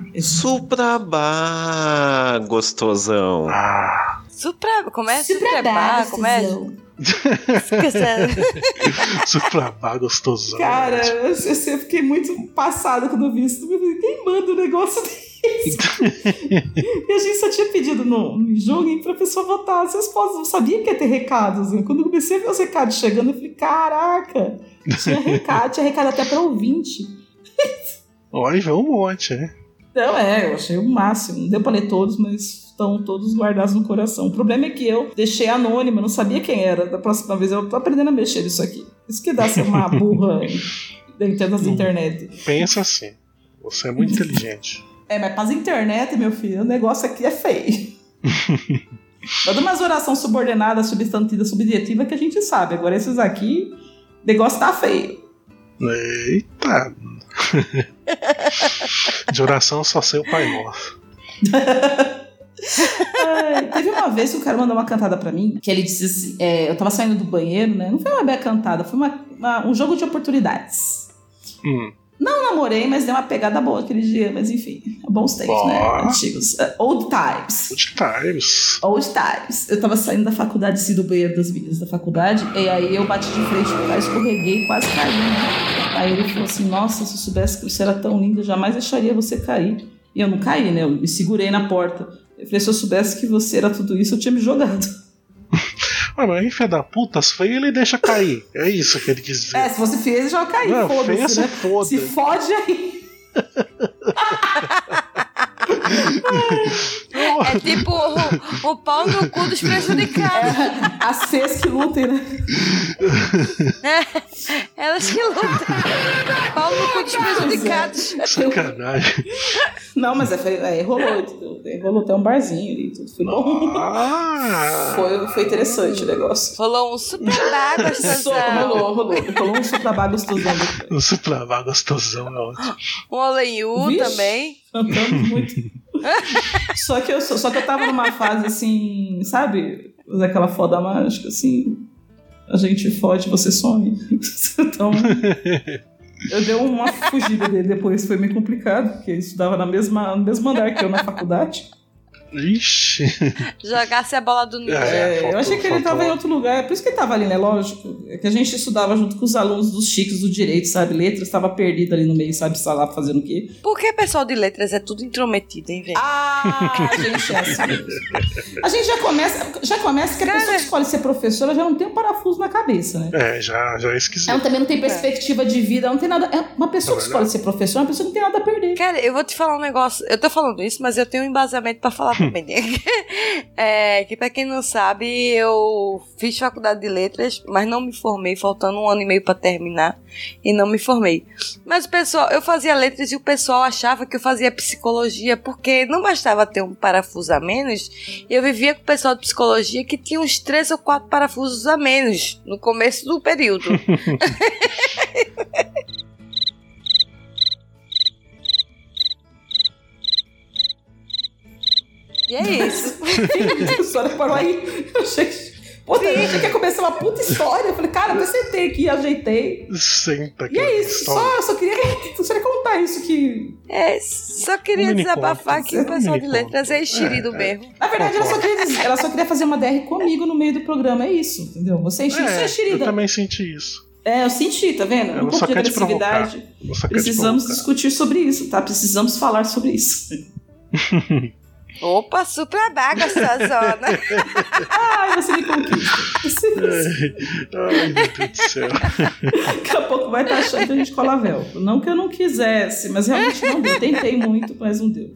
Suprabá, gostosão. Ah, Supra, começa Supra Suprabá, Bá, começa. <laughs> suplabá gostosão. Cara, eu, eu fiquei muito passada quando eu vi isso. Quem manda um negócio desse? e a gente só tinha pedido no, no jogo pra pessoa votar as respostas. Eu não sabia que ia ter recados. né? Quando eu comecei a ver os recados chegando, eu falei, caraca, tinha recado, tinha recado até pra ouvinte. Olha, veio um monte, né? Então, é, eu achei o máximo. Não deu pra ler todos, mas estão todos guardados no coração. O problema é que eu deixei anônimo, eu não sabia quem era. Da próxima vez eu tô aprendendo a mexer nisso aqui. Isso que dá ser uma <laughs> burra dentro das internet. Pensa assim. Você é muito inteligente. <laughs> É, mas pras internet, meu filho, o negócio aqui é feio. <laughs> Manda umas orações subordinadas, substantiva, subjetiva que a gente sabe. Agora esses aqui, o negócio tá feio. Eita. <laughs> De oração só sei o Pai Nosso. Ai, teve uma vez que o cara mandou uma cantada pra mim, que ele disse assim, é, eu tava saindo do banheiro, né? Não foi uma bela cantada, foi uma- uma- um jogo de oportunidades. Hum. Não namorei, mas deu uma pegada boa aquele dia, mas enfim, bons tempos, né? Antigos. Uh, old times. Good times. Old times. Eu tava saindo da faculdade, assim, do banheiro das meninas da faculdade, e aí eu bati de frente com o cara, escorreguei, quase caí? Aí ele falou assim, nossa, se eu soubesse que você era tão linda, eu jamais deixaria você cair. E eu não caí, né? Eu me segurei na porta. Eu falei, se eu soubesse que você era tudo isso, eu tinha me jogado. Ah, mas filho da puta, as feias ele deixa cair. É isso que ele quis dizer. É, se você fez, já caí, Não, feia foda-se, se né? foda. Se fode aí. <laughs> É tipo o, o pau no cu dos prejudicados. As Cs que lutem, né? É, elas que lutam. Pau no cu dos prejudicados. Sacanagem. Não, mas é, é, rolou, rolou até um barzinho ali, tudo foi bom. Ah, Foi, foi interessante o negócio. Rolou um super bago, Só, <laughs> rolou, rolou. Rolou um suprabá gostosão. o suplava gostosão é ótimo. Um Olenhu também. Cantamos muito. <laughs> só, que eu, só que eu tava numa fase assim, sabe? Daquela foda mágica, assim. A gente fode, você some. <laughs> então. Eu dei uma fugida dele depois, foi meio complicado, porque ele estudava na mesma, no mesmo andar que eu na faculdade. Ixi. Jogasse a bola do ninja. É, faltou- eu achei que ele estava em outro lugar, é por isso que ele estava ali, né? Lógico. É que a gente estudava junto com os alunos dos chiques do direito, sabe? Letras, estava perdido ali no meio, sabe? Sei lá, fazendo o quê. Por que pessoal de letras é tudo intrometido, hein, velho? Ah, a gente é assim. A gente já começa, já começa que a pessoa que escolhe ser professora já não tem um parafuso na cabeça, né? É, já, já é esquisito. Ela também não tem perspectiva de vida, não tem nada. é Uma pessoa É que escolhe ser professora é uma pessoa que não tem nada a perder. Cara, eu vou te falar um negócio. Eu tô falando isso, mas eu tenho um embasamento pra falar? <laughs> é, que pra quem não sabe, eu fiz faculdade de letras, mas não me formei, faltando um ano e meio pra terminar, e não me formei. Mas o pessoal, eu fazia letras e o pessoal achava que eu fazia psicologia, porque não bastava ter um parafuso a menos, eu vivia com o pessoal de psicologia que tinha uns três ou quatro parafusos a menos no começo do período. <laughs> e é isso. a <laughs> história parou aí. Eu achei. Puta, eu achei que ia começar uma puta história. Eu falei, cara, eu sentei aqui, ajeitei. Senta aqui. E é isso, só, eu só queria, eu só queria contar isso que. É, só queria Um desabafar que o pessoal de letras é enxerido É, é. mesmo. Na verdade, ela só, queria ela só queria fazer uma DR comigo no meio do programa, é isso, entendeu? Você é enxerida, você é É, eu enxerida. também senti isso. É, eu senti, tá vendo? Ela um só pouco de quer agressividade. Quer Precisamos discutir sobre isso, tá? Precisamos falar sobre isso. <laughs> Opa, super baga essa <laughs> zona. Ai, você me conquista. Você- Ai, meu Deus do céu. Daqui a pouco vai estar achando que a gente cola véu. Não que eu não quisesse, mas realmente não deu. Tentei muito, mas não deu.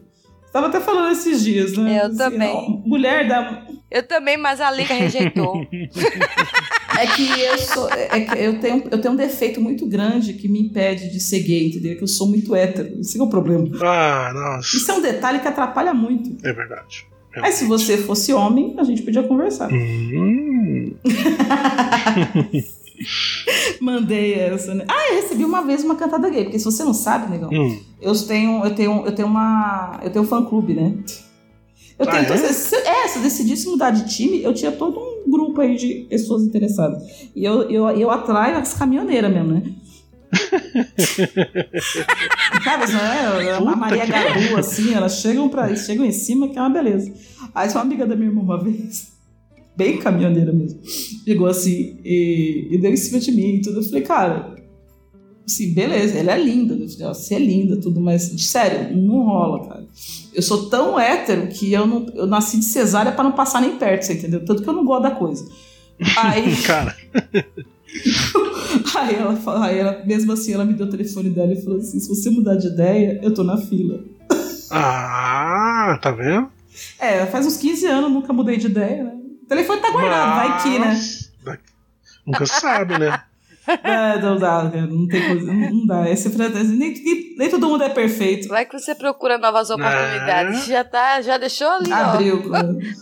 Tava até falando esses dias, né? Eu também. ó, mulher da. Eu também, mas a Liga rejeitou. <laughs> É que eu sou. É que eu tenho, eu tenho um defeito muito grande que me impede de ser gay, entendeu? Que eu sou muito hétero. Esse é o problema. Ah, nossa. Isso é um detalhe que atrapalha muito. É verdade. Aí se você fosse homem, a gente podia conversar. Hum, <laughs> <laughs> Mandei essa, né? Ah, eu recebi uma vez uma cantada gay, porque se você não sabe, negão, hum. eu tenho, eu tenho, eu tenho uma, eu tenho um fã clube, né? Eu Ah, tenho, é? se, é, se eu decidisse mudar de time, eu tinha todo um grupo aí de pessoas interessadas. E eu, eu, eu atraio as caminhoneiras mesmo, né? <laughs> Cara, não é? é Uma Maria Gadu, assim, elas chegam, pra, chegam em cima, que é uma beleza. Aí uma amiga da minha irmã uma vez, bem caminhoneira mesmo, chegou assim e, e deu em cima de mim e tudo. Eu falei, cara, assim, beleza, ela é linda, eu falei, ó, você é linda, tudo, mas sério, não rola, cara. Eu sou tão hétero que eu, não, eu nasci de cesárea pra não passar nem perto, você entendeu? Tanto que eu não gosto da coisa. Aí, <laughs> Cara, <laughs> aí, ela, fala- aí ela, mesmo assim, ela me deu o telefone dela e falou assim: se você mudar de ideia, eu tô na fila. ah, tá vendo? É, faz uns 15 anos, nunca mudei de ideia, né? O telefone tá guardado, vai que, né? Mas, Nunca sabe, né? <laughs> É, não dá, cara, não tem coisa, não, dá. Esse, nem, nem, nem todo mundo é perfeito. Vai que você procura novas oportunidades. Já tá, já deixou ali, Abriu, <laughs> ó.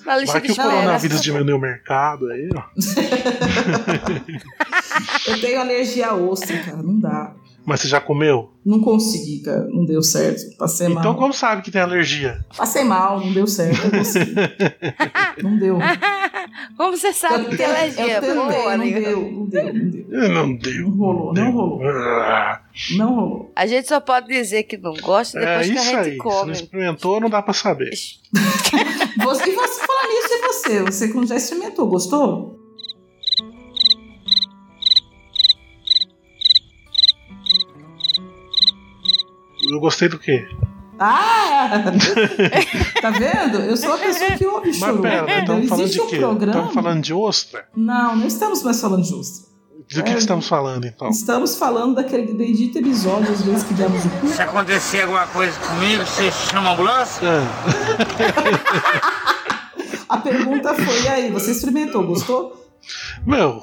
Na lista Vai de que o espera. coronavírus diminuiu o mercado aí, ó. <laughs> Eu tenho alergia a ostra, cara, não dá. Mas você já comeu? Não consegui, cara, não deu certo. Passei mal. Então como sabe que tem alergia? Passei mal, não deu certo. Não consegui. <laughs> não deu. Como você sabe que tem alergia? Eu tentei, Boa, não deu, não deu, não deu. Não deu. Não rolou, não rolou. Ah, Não rolou. A gente só pode dizer que não gosta É depois que a isso gente aí. Se não come. experimentou, não dá pra saber. <laughs> Você, e você falar nisso e você? Você que já experimentou, gostou? Eu gostei do quê? Ah! <laughs> tá vendo? Eu sou a pessoa que ouve Mas choro. pera, entendeu? estamos falando Existe de um quê? programa. Estamos falando de ostra? Não, não estamos mais falando de ostra. Do que, É. que estamos falando, então? Estamos falando daquele bendito episódio, às vezes, que demos o cu. Se acontecer alguma coisa comigo, você chama a ambulância? Ah. <laughs> A pergunta foi: e aí, você experimentou, gostou? Meu,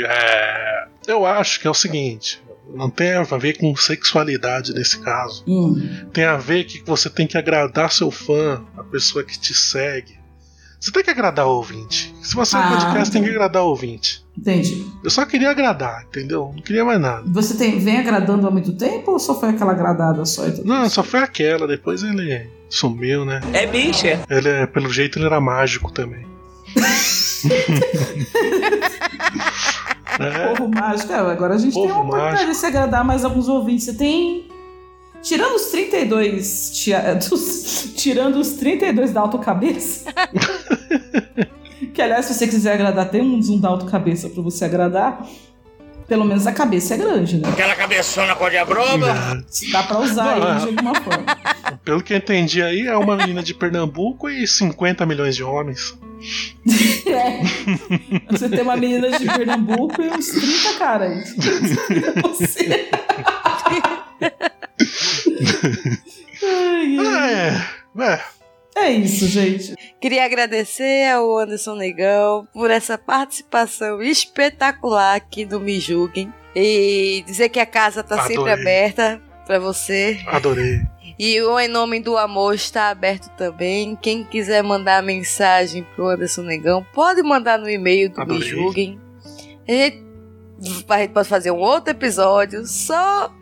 é, eu acho que é o seguinte. Não tem a ver com sexualidade nesse caso. Hum. Tem a ver que você tem que agradar seu fã, a pessoa que te segue. Você tem que agradar o ouvinte. Se você é Ah, podcast, tem que agradar o ouvinte. Entendi. Eu só queria agradar, entendeu? Não queria mais nada. Você tem, vem agradando há muito tempo ou só foi aquela agradada só? Não, só foi aquela, depois ele sumiu, né? É bicha. Ele, é- pelo jeito, ele era mágico também. <laughs> é, Povo mágico. É, agora a gente tem Povo uma oportunidade mágico. de se agradar mais alguns ouvintes. Você tem. Tirando os 32. tia- <laughs> dos- tirando os 32 da autocabeça. <laughs> que aliás, se você quiser agradar, tem um zoom da autocabeça pra você agradar. Pelo menos a cabeça é grande, né? Aquela cabeçona cor de abroba. é. Dá pra usar Não, ele é. de alguma forma. Pelo que eu entendi aí, é uma menina de Pernambuco e 50 milhões de homens. <laughs> É. Você tem uma menina de Pernambuco e uns 30 caras. <laughs> Você. Ai. É, é. É isso, gente. Queria agradecer ao Anderson Negão por essa participação espetacular aqui do Me Julguem. E dizer que a casa tá sempre Adorei. aberta pra você. Adorei. E o Em Nome do Amor está aberto também. Quem quiser mandar mensagem pro Anderson Negão, pode mandar no e-mail do Me Adorei. Julguem. A gente, a gente pode fazer um outro episódio só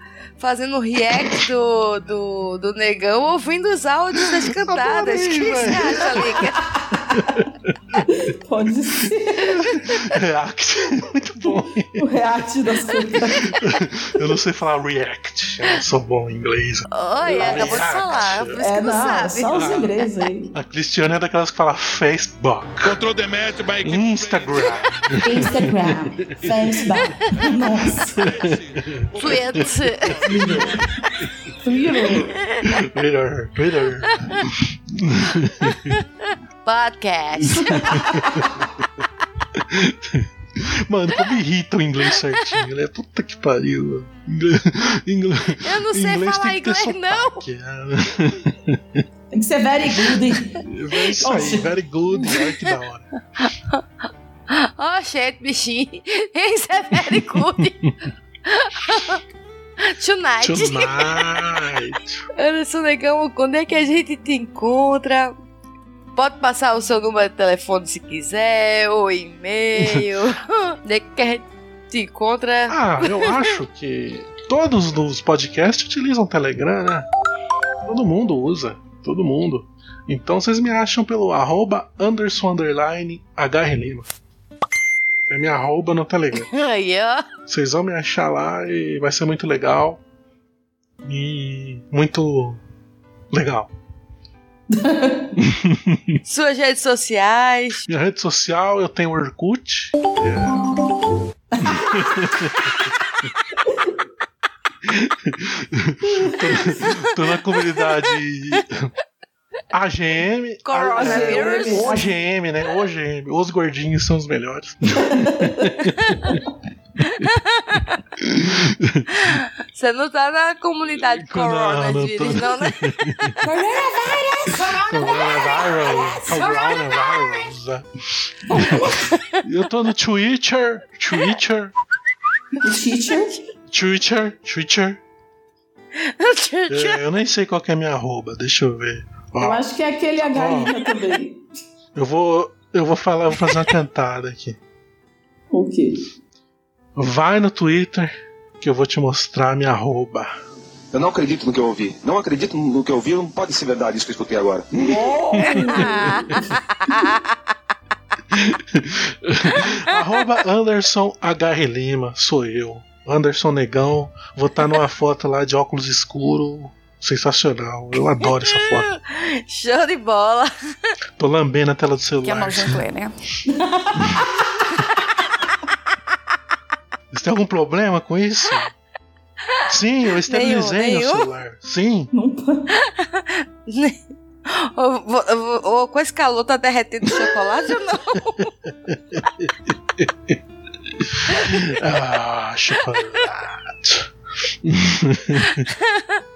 fazendo react do, do, do Negão ouvindo os áudios das cantadas. O que você acha, Liga? <laughs> <laughs> Pode ser React. Muito bom. o react das coisas. Eu não sei falar react. Eu não sou bom em inglês. Olha, acabou de falar, por isso É, que não, não, sabe. só os ingleses aí. A Cristiane é daquelas que fala Facebook, Control the match by Instagram. Instagram, Facebook. Nossa. Twitter. <laughs> Twitter. Twitter, Twitter. Podcast. Mano, como irrita o inglês certinho, né? Puta que pariu. Inglês, inglês, Eu não sei inglês falar tem que inglês, não. né? Tem que ser very good. É isso aí, Oxe. very good. Olha que da hora. Oh, shit, bichinho. Isso é very good. <laughs> Tonight. Tonight. <laughs> Anderson Negão, quando é que a gente te encontra? Pode passar o seu número de telefone se quiser, ou e-mail. <laughs> <laughs> Onde é que a gente te encontra? Ah, eu acho que todos os podcasts utilizam Telegram, né? Todo mundo usa. Todo mundo. Então vocês me acham pelo arroba Anderson underline HR Lima. É minha arroba no Telegram. <laughs> Aí, ó. Vocês vão me achar lá e vai ser muito legal. E muito legal. <laughs> Suas redes sociais. Minha rede social eu tenho Orkut. tô, <laughs> tô na comunidade AGM. Coronavírus. OGM, né? OGM. Os gordinhos são os melhores. <laughs> Você não tá na comunidade Não, não coronavírus, tô. não, né? <laughs> Coronavirus. Coronavirus. Eu tô no Twitter. Twitter. Teacher. Twitter. <laughs> Twitter. É, eu nem sei qual que é a minha arroba. Deixa eu ver. Ó, Eu acho que é aquele H Lima também. eu vou. Eu vou falar, vou fazer uma cantada aqui. O quê? Vai no Twitter que eu vou te mostrar a minha arroba. Eu não acredito no que eu ouvi. Não acredito no que eu ouvi. Não pode ser verdade isso que eu escutei agora. <laughs> arroba Anderson HR Lima, sou eu. Anderson Negão. Vou estar numa foto lá de óculos escuro. Sensacional. Eu adoro essa foto. <laughs> Show de bola. Tô lambendo a tela do Que celular. nojento é, né? Você tem algum problema com isso? Sim, eu esterilizei Nenhum, nenhum. celular. Sim. Ou, ou- ou com esse calor tá derretendo chocolate ou não? <laughs> Ah, chocolate. <laughs>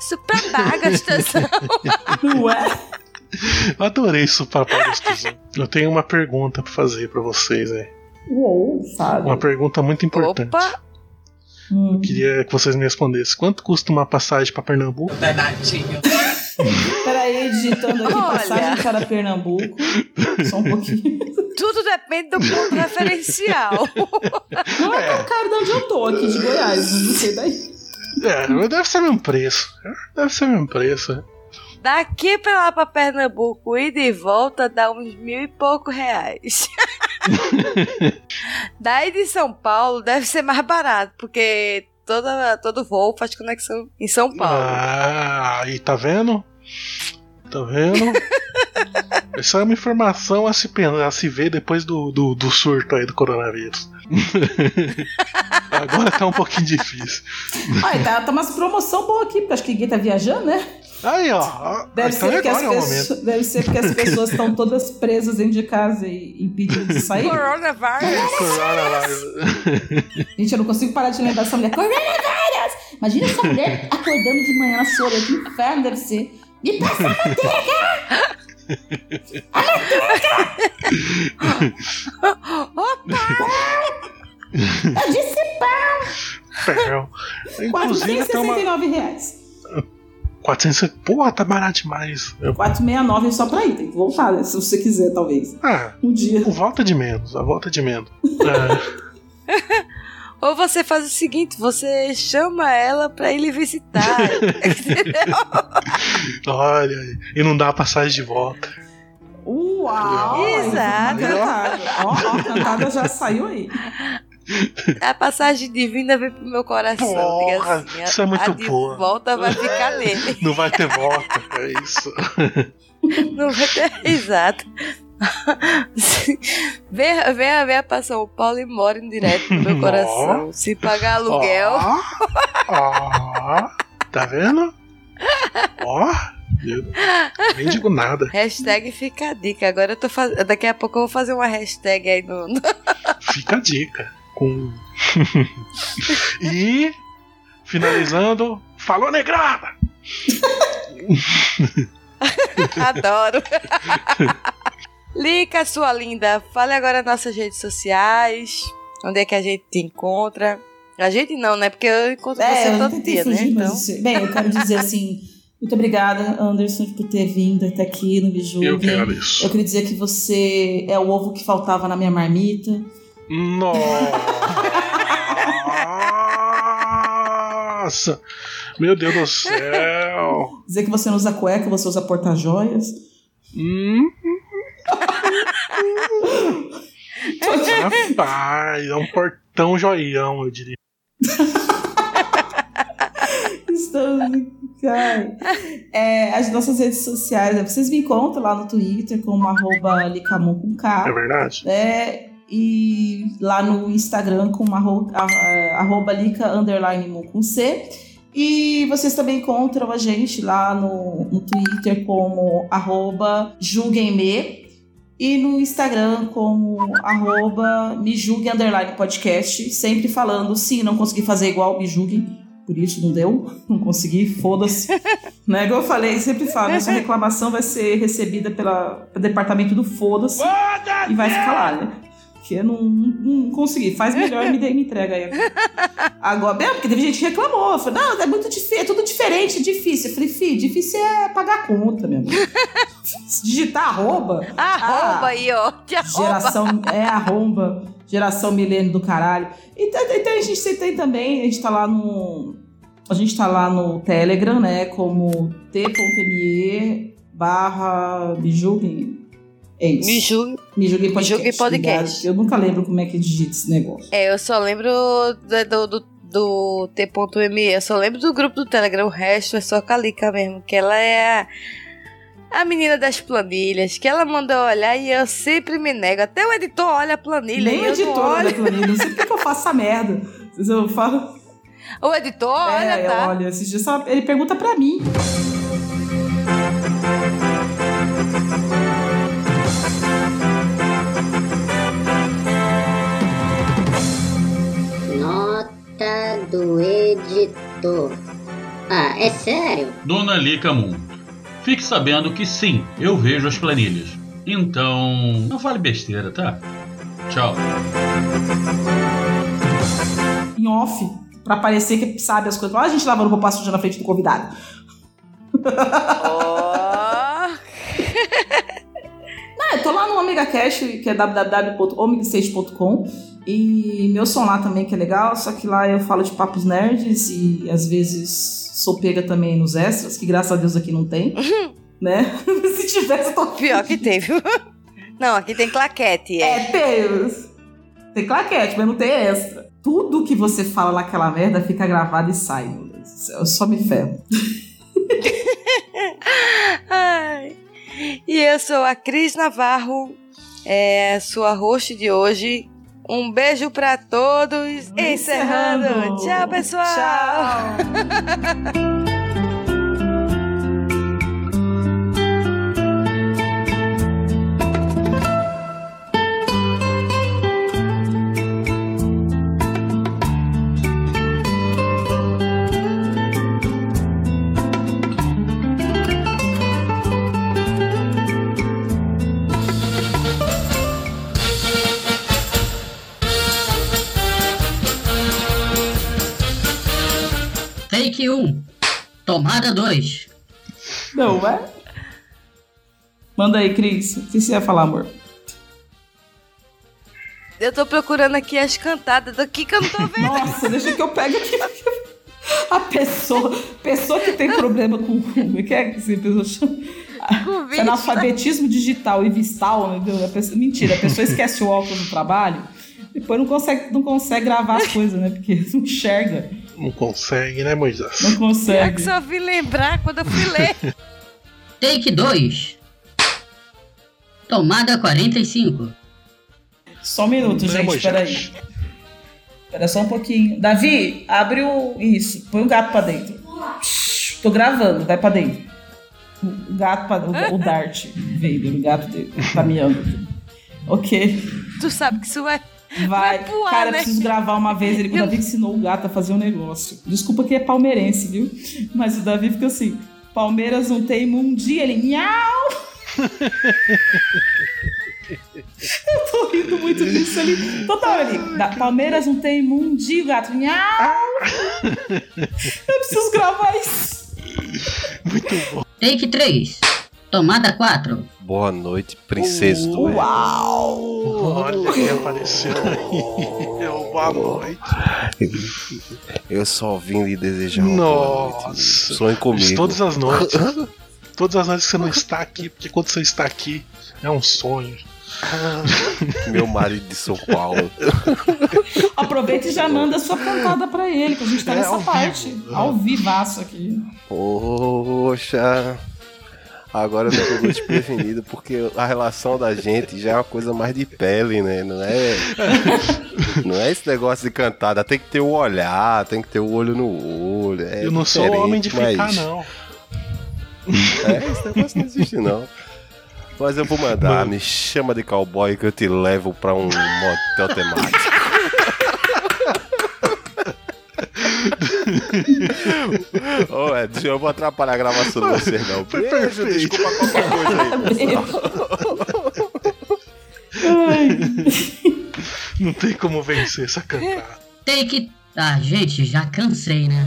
Super tá, gostoso. Não é? Eu adorei isso, papai gostosão. Eu tenho uma pergunta pra fazer pra vocês, é. Uou, sabe? Uma pergunta muito importante. Opa! Hum. Eu queria que vocês me respondessem. Quanto custa uma passagem pra Pernambuco? Peraí, digitando aqui Olha. passagem para Pernambuco. Só um pouquinho. Tudo depende do ponto referencial. Não é tão caro de onde eu tô, aqui de Goiás, não sei daí. É, deve ser o mesmo preço. Deve ser o mesmo preço. Daqui pra lá pra Pernambuco e de volta dá uns mil e pouco reais. <laughs> Daí de São Paulo deve ser mais barato, porque toda, todo voo faz conexão em São Paulo. Ah, aí tá vendo? Tá vendo? <laughs> Essa é uma informação a se, a se ver depois do, do, do surto aí do coronavírus. <laughs> Agora tá um pouquinho difícil. Olha, tá, tá umas promoção boa aqui, porque acho que ninguém tá viajando, né? Aí, ó. Deve, então ser, porque as é deve ser porque as pessoas estão todas presas dentro de casa e impedidas de sair. Coronavirus! Coronavírus. Gente, eu não consigo parar de lembrar dessa mulher. Coronavírus! Imagina essa mulher acordando de manhã na sua. Que inferno deve ser. Me passa a manteiga! A manteiga! <laughs> Eu disse pão! Ferrão. Inclusive tem uma. 469 reais. 400. Porra, tá barato demais. Eu- 469 só pra ir. Tem que voltar, né? Se você quiser, talvez. Ah, Um dia. volta de menos, a volta de menos. É, <laughs> Ou você faz o seguinte, você chama ela pra ele visitar. <laughs> entendeu? olha aí. E não dá a passagem de volta. Uau! Exato. Ó, a cantada já saiu aí. A passagem divina vem pro meu coração. Porra, assim, a- isso é muito a boa. volta vai ficar nele. <laughs> Não vai ter volta. É isso. <laughs> Não vai ter. <laughs> Exato. Venha, venha, venha pra São Paulo e more direto no meu coração. Se pagar aluguel. Ó, ó, tá vendo? Ó, eu nem digo nada. Hashtag fica a dica. Agora eu tô fazendo. Daqui a pouco eu vou fazer uma hashtag aí no- Fica a dica. Com... e finalizando, falou negrada! <laughs> Adoro. <laughs> Lica, sua linda. Fale agora nossas redes sociais. Onde é que a gente te encontra? A gente não, né? Porque eu encontro É, você todo dia, né? Então. Bem, eu quero dizer assim... Muito obrigada, Anderson, por ter vindo até aqui no Me Julgue. Eu que agradeço. Eu queria dizer que você é o ovo que faltava na minha marmita. Nossa! Meu Deus do céu! Dizer que você não usa cueca, você usa porta-joias. Hum, rapaz, é um portão joião, eu diria. Estamos... Ai. É, as nossas redes sociais, né? vocês me encontram lá no Twitter como arroba com É K. verdade? É, e lá no Instagram como arro, arroba Lica underline Mon com C. E vocês também encontram a gente lá no, no Twitter como arroba julguemme e no Instagram como arroba me julgue underline podcast, sempre falando, sim, não consegui fazer igual, me julguem, por isso não deu, <laughs> não consegui, foda-se. <laughs> né? Igual eu falei, sempre falo, essa reclamação vai ser recebida pela, pelo departamento do foda-se e vai ficar lá, né? Porque eu não, não, consegui. Faz melhor e me, me entrega aí. Agora, <laughs> é, porque teve gente que reclamou. Falou, não, é muito difícil, é tudo diferente, difícil. Eu falei, fi, difícil é pagar a conta, meu amigo. <laughs> Digitar arroba. Arroba ah, aí, ó. De arroba. Geração é arromba, geração milênio do caralho. Então, então a gente tem também, a gente tá lá no. A gente tá lá no Telegram, né? Como t.me barra julguem. É isso. Me julgue. Me julguem podcast. julguem podcast. obrigado. Eu nunca lembro como é que digita esse negócio. É, eu só lembro do, do, do, T.me. Eu só lembro do grupo do Telegram. O resto é só Calica mesmo. Que ela é a, a menina das planilhas. Que ela mandou olhar e eu sempre me nego. Até o editor olha a planilha. Nem o editor olho. da planilha. Não sei por que eu faço essa merda. Eu falo. O editor olha, é, tá? olha, esses dias ele pergunta pra mim. Nota do editor. Ah, é sério? Dona Lica Moon, fique sabendo que sim, eu vejo as planilhas. Então, não fale besteira, tá? Tchau. Em off, pra parecer que sabe as coisas. Olha a gente lavando roupa suja na frente do convidado. Não, <laughs> tô lá no Omega Cash, que é www.omega6.com. E meu som lá também, que é legal, só que lá eu falo de papos nerds e às vezes sou pega também nos extras, que graças a Deus aqui não tem. <laughs> né? <laughs> Se tivesse, tô... Pior que tem, viu? <laughs> Não, aqui tem claquete. É, tem. Tem claquete, mas não tem extra. Tudo que você fala naquela merda fica gravado e sai. meu Deus Eu só me ferro. Ai. E eu sou a Cris Navarro, é, sua host de hoje. Um beijo pra todos. Encerrando. Encerrando. Tchau, pessoal. <laughs> Take 1. Tomada 2. Não, é? Manda aí, Cris. O que você ia falar, amor? Eu tô procurando aqui as cantadas daqui que eu não tô vendo. Nossa, deixa que eu pego aqui. <laughs> A pessoa, pessoa que tem problema com. Como é que é que essa pessoa chama? Analfabetismo digital e vistal. Né? A pessoa- mentira, a pessoa esquece o óculos no trabalho, depois não consegue, não consegue gravar as coisas, né? Porque <laughs> não enxerga. Não consegue, né, Moisés? Não consegue. que só vim lembrar quando eu fui ler. <laughs> Take 2. Tomada 45. Só um minuto, Não é, gente, Moisés? peraí. Espera só um pouquinho. Davi, abre o. Isso, põe o gato pra dentro. Shhh, Tô gravando, vai pra dentro. O gato pra. O, o Dart Vader, o gato dele, tá miando. <laughs> Ok. Tu sabe que isso vai. Vai. voar, Cara, eu né? preciso gravar uma vez. Ele, o Davi ensinou o gato a fazer um negócio. Desculpa que é palmeirense, viu? Mas o Davi fica assim: Palmeiras não tem um dia. Ele, miau! <laughs> Eu tô rindo muito disso ali. Hora ali. Da- Palmeiras não tem mundi, o gato. Miau! Eu preciso gravar isso. Take 3. Tomada 4. Boa noite, princesa do Oeste. Uau! Olha quem apareceu aí. <laughs> Eu, boa noite. Eu só vim lhe desejar uma boa noite. Nossa. Sonhe comigo. Todas as noites. Todas as noites que você não está aqui, porque quando você está aqui é um sonho. <laughs> Meu marido de São Paulo. <laughs> Aproveita e já manda sua cantada pra ele, que a gente tá É, nessa ao parte. vivo. Ao vivaço aqui. Poxa. Agora eu tô desprevenido porque a relação da gente já é uma coisa mais de pele, né? Não é. Não é esse negócio de cantada. Tem que ter o olhar, tem que ter o olho no olho. É eu não sou homem de ficar, mas- não. É, esse negócio não existe, não. Mas eu vou mandar, me chama de cowboy que eu te levo pra um motel temático. <laughs> Ô, Ed, eu vou atrapalhar a gravação de vocês, não. Foi Beijo, perfeito. desculpa qualquer coisa aí. Não tem como vencer essa cantada. Take. Ah, gente, já cansei, né?